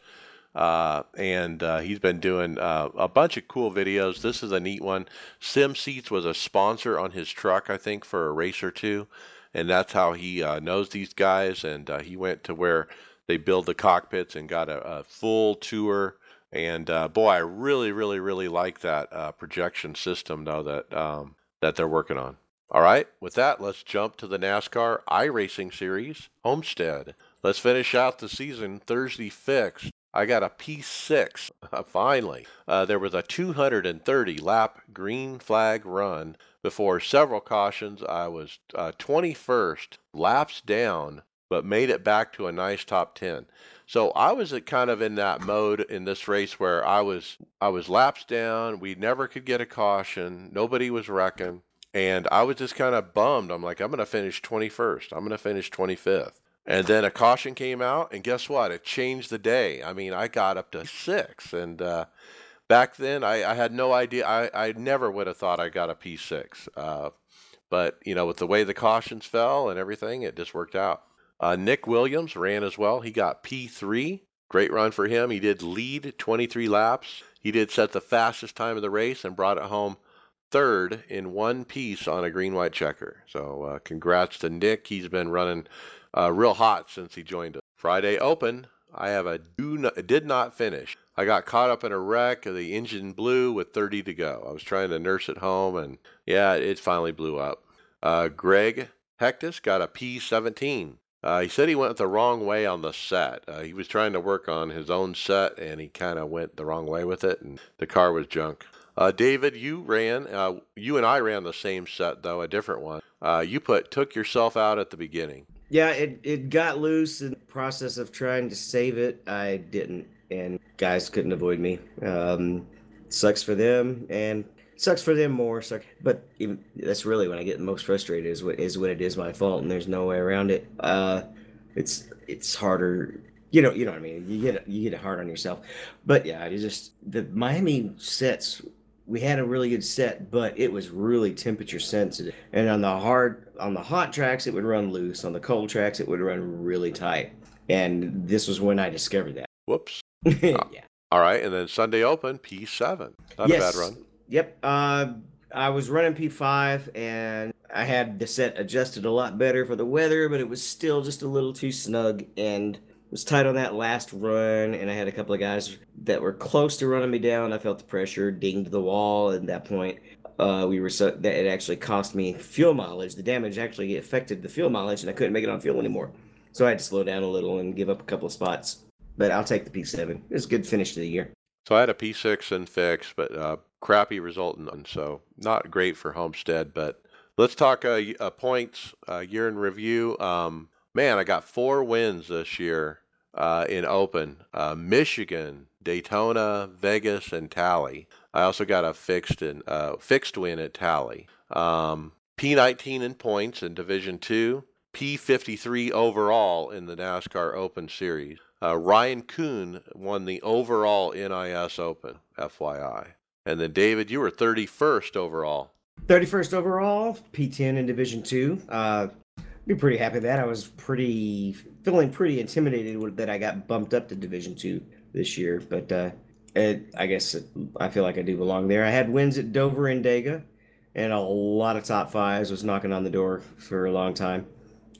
[SPEAKER 1] Uh, and uh, he's been doing uh, a bunch of cool videos. This is a neat one. Sim Seats was a sponsor on his truck, I think, for a race or two, and that's how he uh, knows these guys. And uh, he went to where they build the cockpits and got a, a full tour. And boy, I really, really, really like that projection system, though that um, that they're working on. All right, with that, let's jump to the NASCAR iRacing Series Homestead. Let's finish out the season Thursday fixed. I got a P6 finally. Uh, there was a 230 lap green flag run before several cautions. I was uh, 21st laps down, but made it back to a nice top 10. So I was kind of in that mode in this race where I was I was laps down. We never could get a caution. Nobody was wrecking, and I was just kind of bummed. I'm like, I'm going to finish 21st. I'm going to finish 25th. And then a caution came out, and guess what? It changed the day. I mean, I got up to six, and uh, back then I, I, had no idea. I, I never would have thought I got a P6. Uh, but you know, with the way the cautions fell and everything, it just worked out. Uh, Nick Williams ran as well. He got P3. Great run for him. He did lead 23 laps. He did set the fastest time of the race and brought it home third in one piece on a green white checker. So uh, congrats to Nick. He's been running uh, real hot since he joined us. Friday Open, I have a do not, did not finish. I got caught up in a wreck. The engine blew with 30 to go. I was trying to nurse it home, and yeah, it finally blew up. Uh, Greg Hecktus got a P17. Uh, he said he went the wrong way on the set. Uh, he was trying to work on his own set, and he kind of went the wrong way with it, and the car was junk. Uh, David, you ran. Uh, you and I ran the same set, though a different one. Uh, you put took yourself out at the beginning.
[SPEAKER 2] Yeah, it it got loose in the process of trying to save it. I didn't, and guys couldn't avoid me. Um, sucks for them, and sucks for them more. Suck, but even that's really when I get the most frustrated is what is when it is my fault and there's no way around it. Uh, it's it's harder. You know, you know what I mean. You get you get it hard on yourself, but yeah, it just the Miami sets. We had a really good set, but it was really temperature sensitive. And on the hard, on the hot tracks, it would run loose. On the cold tracks, it would run really tight. And this was when I discovered that.
[SPEAKER 1] Whoops.
[SPEAKER 2] yeah.
[SPEAKER 1] All right, and then Sunday Open P7. Not
[SPEAKER 2] yes.
[SPEAKER 1] a bad run.
[SPEAKER 2] Yep. Uh, I was running P5 and I had the set adjusted a lot better for the weather, but it was still just a little too snug and was tight on that last run. And I had a couple of guys that were close to running me down. I felt the pressure, dinged the wall. At that point, uh, we were so that it actually cost me fuel mileage. The damage actually affected the fuel mileage, and I couldn't make it on fuel anymore. So I had to slow down a little and give up a couple of spots. But I'll take the P7. It was a good finish to the year.
[SPEAKER 1] So I had a P6 and fix, but uh, crappy result in. So not great for Homestead. But let's talk uh, uh, points uh, year in review. Um, man, I got four wins this year uh, in Open: uh, Michigan, Daytona, Vegas, and Tally. I also got a fixed and uh, fixed win at Tally. Um, P19 in points in Division Two. P53 overall in the NASCAR Open Series. Uh, Ryan Kuhn won the overall NIS Open, FYI. And then, David, you were 31st overall.
[SPEAKER 2] 31st overall, P10 in Division 2. Be pretty happy that. I was pretty, feeling pretty intimidated with, that I got bumped up to Division 2 this year. But uh, it, I guess it, I feel like I do belong there. I had wins at Dover and Dega, and a lot of top fives was knocking on the door for a long time.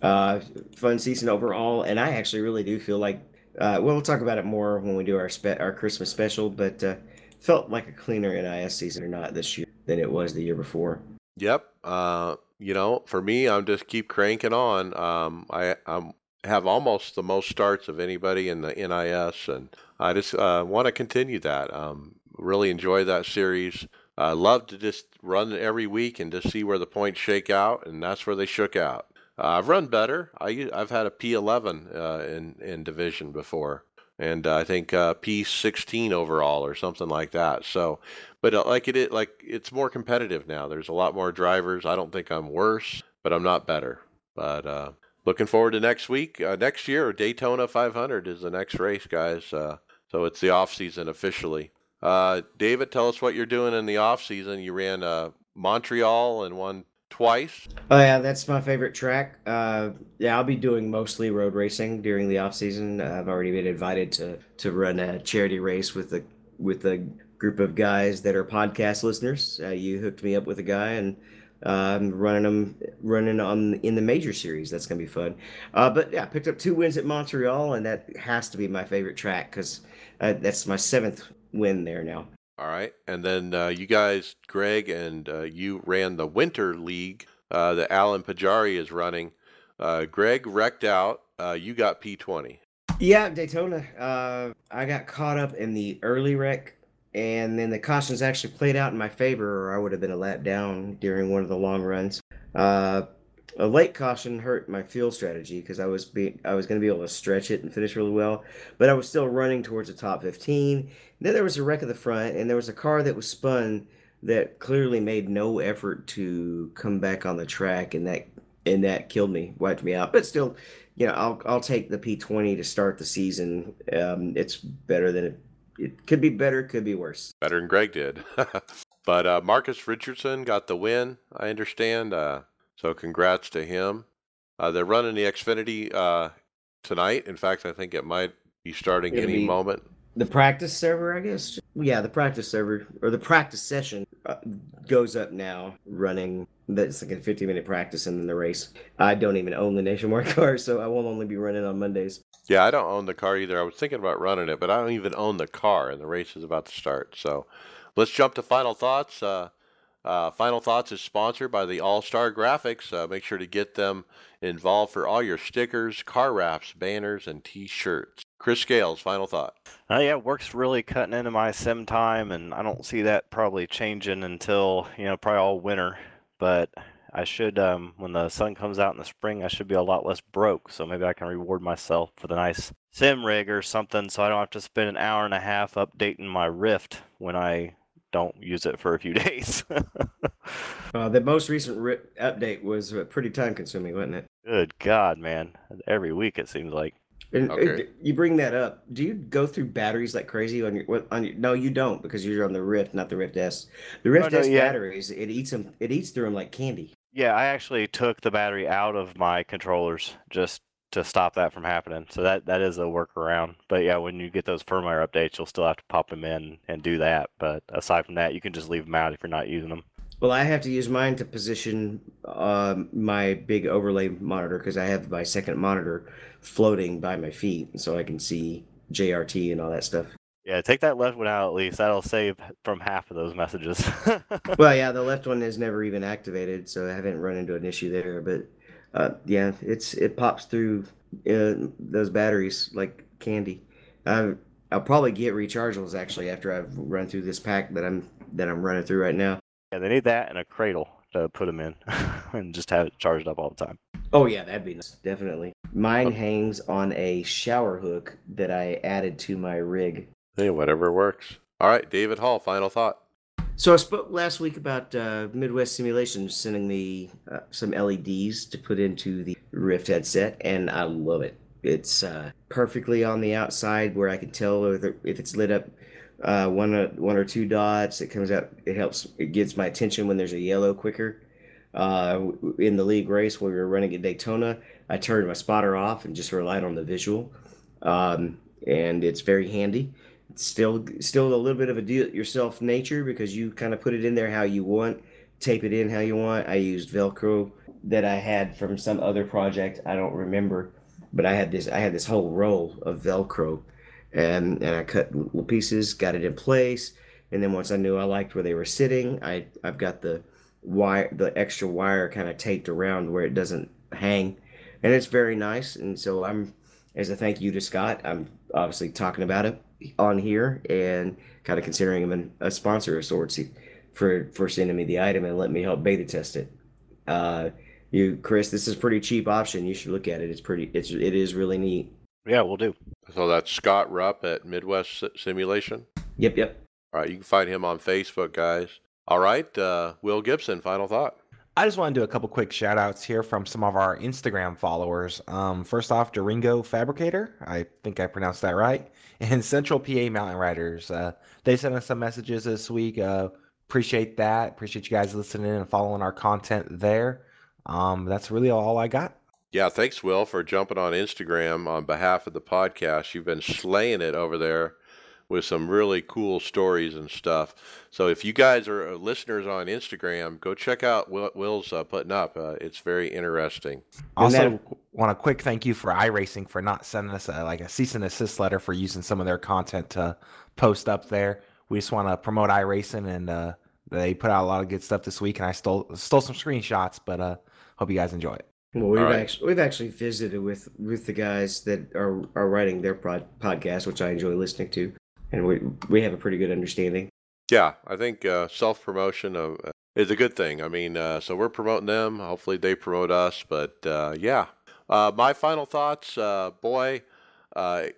[SPEAKER 2] Uh, fun season overall, and I actually really do feel like uh, we'll talk about it more when we do our spe- our Christmas special, but uh, felt like a cleaner NIS season or not this year than it was the year before.
[SPEAKER 1] Yep. Uh, you know, for me, I'm just keep cranking on. Um, I I'm, have almost the most starts of anybody in the NIS, and I just uh, want to continue that. Um, really enjoy that series. I love to just run every week and just see where the points shake out, and that's where they shook out. Uh, I've run better. I, I've had a P11 uh, in in division before, and uh, I think uh, P16 overall or something like that. So, but uh, like it, like it's more competitive now. There's a lot more drivers. I don't think I'm worse, but I'm not better. But uh, looking forward to next week. next year, Daytona 500 is the next race, guys. so it's the off season officially. David, tell us what you're doing in the off season. You ran Montreal and won twice.
[SPEAKER 2] Oh yeah, that's my favorite track. Uh, yeah, I'll be doing mostly road racing during the off season. I've already been invited to to run a charity race with a with a group of guys that are podcast listeners. Uh, you hooked me up with a guy, and uh, I'm running them running on in the major series. That's gonna be fun. Uh, but yeah, I picked up two wins at Montreal, and that has to be my favorite track because uh, that's my seventh win there now.
[SPEAKER 1] All right. And then uh, you guys, Greg, and uh, you ran the Winter League uh, that Alan Pajari is running. Uh, Greg wrecked out. Uh, you got P20.
[SPEAKER 2] Yeah, Daytona. Uh, I got caught up in the early wreck, and then the cautions actually played out in my favor, or I would have been a lap down during one of the long runs. A late caution hurt my fuel strategy because I was be I was going to be able to stretch it and finish really well, but I was still running towards the top 15. And then there was a wreck at the front, and there was a car that was spun that clearly made no effort to come back on the track, and that and that killed me, wiped me out. But still, you know, I'll I'll take the P20 to start the season. Um, it's better than it. It could be better, could be worse.
[SPEAKER 1] Better than Greg did. but uh, Marcus Richardson got the win. I understand. Uh, so congrats to him. Uh, they're running the Xfinity uh, tonight. In fact, I think it might be starting
[SPEAKER 2] It'll
[SPEAKER 1] any
[SPEAKER 2] be-
[SPEAKER 1] moment.
[SPEAKER 2] The practice server, I guess. Yeah, the practice server or the practice session uh, goes up now, running. That's like a 50 minute practice and then the race. I don't even own the Nationwide car, so I will only be running on Mondays.
[SPEAKER 1] Yeah, I don't own the car either. I was thinking about running it, but I don't even own the car, and the race is about to start. So let's jump to final thoughts. Uh, uh, final thoughts is sponsored by the Allstar Graphics. Uh, make sure to get them involved for all your stickers, car wraps, banners, and T-shirts. Chris Scales, final thought.
[SPEAKER 4] Uh, yeah, work's really cutting into my sim time, and I don't see that probably changing until you know probably all winter. But I should, um, when the sun comes out in the spring, I should be a lot less broke. So maybe I can reward myself with a nice sim rig or something, so I don't have to spend an hour and a half updating my Rift when I don't use it for a few days.
[SPEAKER 2] Uh, the most recent ri- update was uh, pretty time consuming, wasn't it?
[SPEAKER 4] Good God, man! Every week it seems like.
[SPEAKER 2] And
[SPEAKER 1] Okay.
[SPEAKER 2] you bring that up. Do you go through batteries like crazy on your on your? No, you don't because you're on the Rift, not the Rift S. The Rift
[SPEAKER 4] no,
[SPEAKER 2] S
[SPEAKER 4] yeah.
[SPEAKER 2] batteries, it eats them. It eats through them like candy.
[SPEAKER 4] Yeah, I actually took the battery out of my controllers just to stop that from happening. So that that is a workaround. But yeah, when you get those firmware updates, you'll still have to pop them in and do that. But aside from that, you can just leave them out if you're not using them.
[SPEAKER 2] Well, I have to use mine to position um, my big overlay monitor because I have my second monitor floating by my feet, so I can see JRT and all that stuff.
[SPEAKER 4] Yeah, take that left one out at least. That'll save from half of those messages.
[SPEAKER 2] Well, yeah, the left one is never even activated, so I haven't run into an issue there. But uh, yeah, it's it pops through uh, those batteries like candy. I, I'll probably get rechargeables actually after I've run through this pack that I'm that I'm running through right now.
[SPEAKER 4] yeah, they need that and a cradle to put them in and just have it charged up all the time.
[SPEAKER 2] Oh yeah, that'd be nice. Definitely. Mine hangs on a shower hook that I added to my rig.
[SPEAKER 1] Hey, whatever works. All right, David Hall, final thought.
[SPEAKER 2] So I spoke last week about uh, Midwest Simulations sending me uh, some LEDs to put into the Rift headset, and I love it. It's uh, perfectly on the outside where I can tell if, if it's lit up uh, one or, one or two dots. It comes out. It helps. It gets my attention when there's a yellow quicker. Uh, in the league race where we were running at Daytona, I turned my spotter off and just relied on the visual, um, and it's very handy still still a little bit of a do-it-yourself nature because you kind of put it in there how you want tape it in how you want. I used velcro that i had from some other project i don't remember but i had this i had this whole roll of velcro and and i cut little pieces got it in place and then once i knew i liked where they were sitting i i've got the wire the extra wire kind of taped around where it doesn't hang and it's very nice and so i'm as a thank you to scott i'm obviously talking about it on here and kind of considering him an, a sponsor of sorts for for sending me the item and let me help beta test it. Uh, you, Chris, this is a pretty cheap option. You should look at it. It's pretty. It's it is really neat.
[SPEAKER 4] Yeah, we'll do.
[SPEAKER 1] So that's Scott Rupp at Midwest Simulation.
[SPEAKER 2] Yep, yep.
[SPEAKER 1] All right, you can find him on Facebook, guys. All right, uh, Will Gibson, final thought.
[SPEAKER 3] I just want to do a couple quick shout outs here from some of our Instagram followers. Um, first off, Duringo Fabricator. I think I pronounced that right. And Central PA Mountain Riders. Uh, they sent us some messages this week. Uh, appreciate that. Appreciate you guys listening and following our content there. Um, that's really all I got.
[SPEAKER 1] Yeah, thanks, Will, for jumping on Instagram on behalf of the podcast. You've been slaying it over there with some really cool stories and stuff. So if you guys are uh, listeners on Instagram, go check out what Will's uh, putting up. Uh, it's very interesting.
[SPEAKER 2] And
[SPEAKER 3] Also,
[SPEAKER 2] that-
[SPEAKER 3] want a quick thank you for iRacing for not sending us a, like a cease and assist letter for using some of their content to post up there. We just want to promote iRacing, and uh, they put out a lot of good stuff this week, and I stole stole some screenshots. But uh, hope you guys enjoy it.
[SPEAKER 2] Well, we've
[SPEAKER 1] right.
[SPEAKER 2] actually we've actually visited with with the guys that are are writing their pod, podcast, which I enjoy listening to, and we we have a pretty good understanding.
[SPEAKER 1] Yeah, I think uh, self promotion uh, is a good thing. I mean, uh, so we're promoting them. Hopefully, they promote us. But uh, yeah, uh, my final thoughts, uh, boy,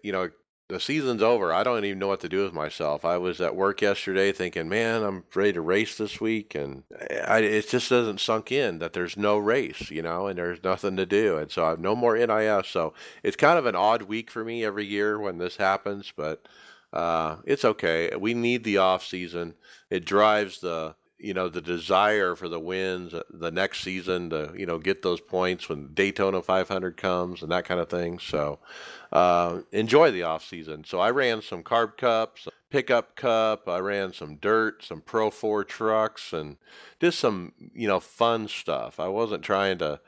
[SPEAKER 1] you know, the season's over. I don't even know what to do with myself. I was at work yesterday thinking, man, I'm ready to race this week, and I, it just doesn't sunk in that there's no race, you know, and there's nothing to do, and so I have no more NIS. So it's kind of an odd week for me every year when this happens, but uh, it's okay. We need the off season. It drives the you know the desire for the wins uh, the next season to you know get those points when Daytona 500 comes and that kind of thing. So uh, enjoy the off season. So I ran some carb cups, pickup cup. I ran some dirt, some Pro 4 trucks, and just some you know fun stuff. I wasn't trying to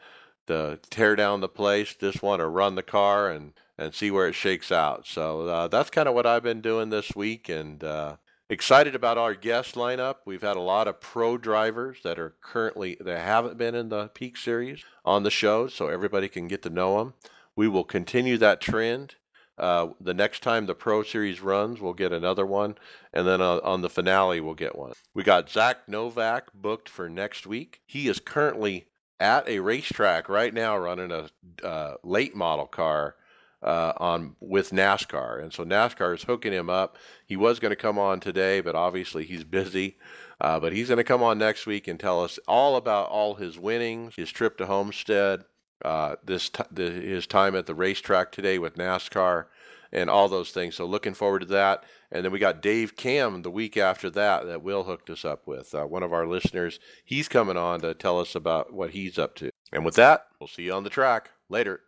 [SPEAKER 1] to tear down the place. Just want to run the car and and see where it shakes out. So uh, that's kind of what I've been doing this week, and uh, excited about our guest lineup. We've had a lot of pro drivers that are currently that haven't been in the Peak Series on the show, so everybody can get to know them. We will continue that trend. Uh, the next time the Pro Series runs, we'll get another one, and then uh, on the finale, we'll get one. We got Zach Novak booked for next week. He is currently at a racetrack right now running a uh, late model car uh, on with NASCAR, and so NASCAR is hooking him up. He was going to come on today, but obviously he's busy. Uh, but he's going to come on next week and tell us all about all his winnings, his trip to Homestead, uh, this t- the, his time at the racetrack today with NASCAR, and all those things. So looking forward to that. And then we got Dave Cam the week after that that Will hooked us up with. Uh, one of our listeners, he's coming on to tell us about what he's up to. And with that, we'll see you on the track later.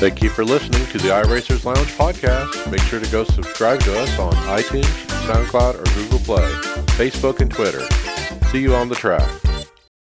[SPEAKER 1] Thank you for listening to the iRacers Lounge podcast. Make sure to go subscribe to us on iTunes, SoundCloud, or Google Play, Facebook, and Twitter. See you on the track.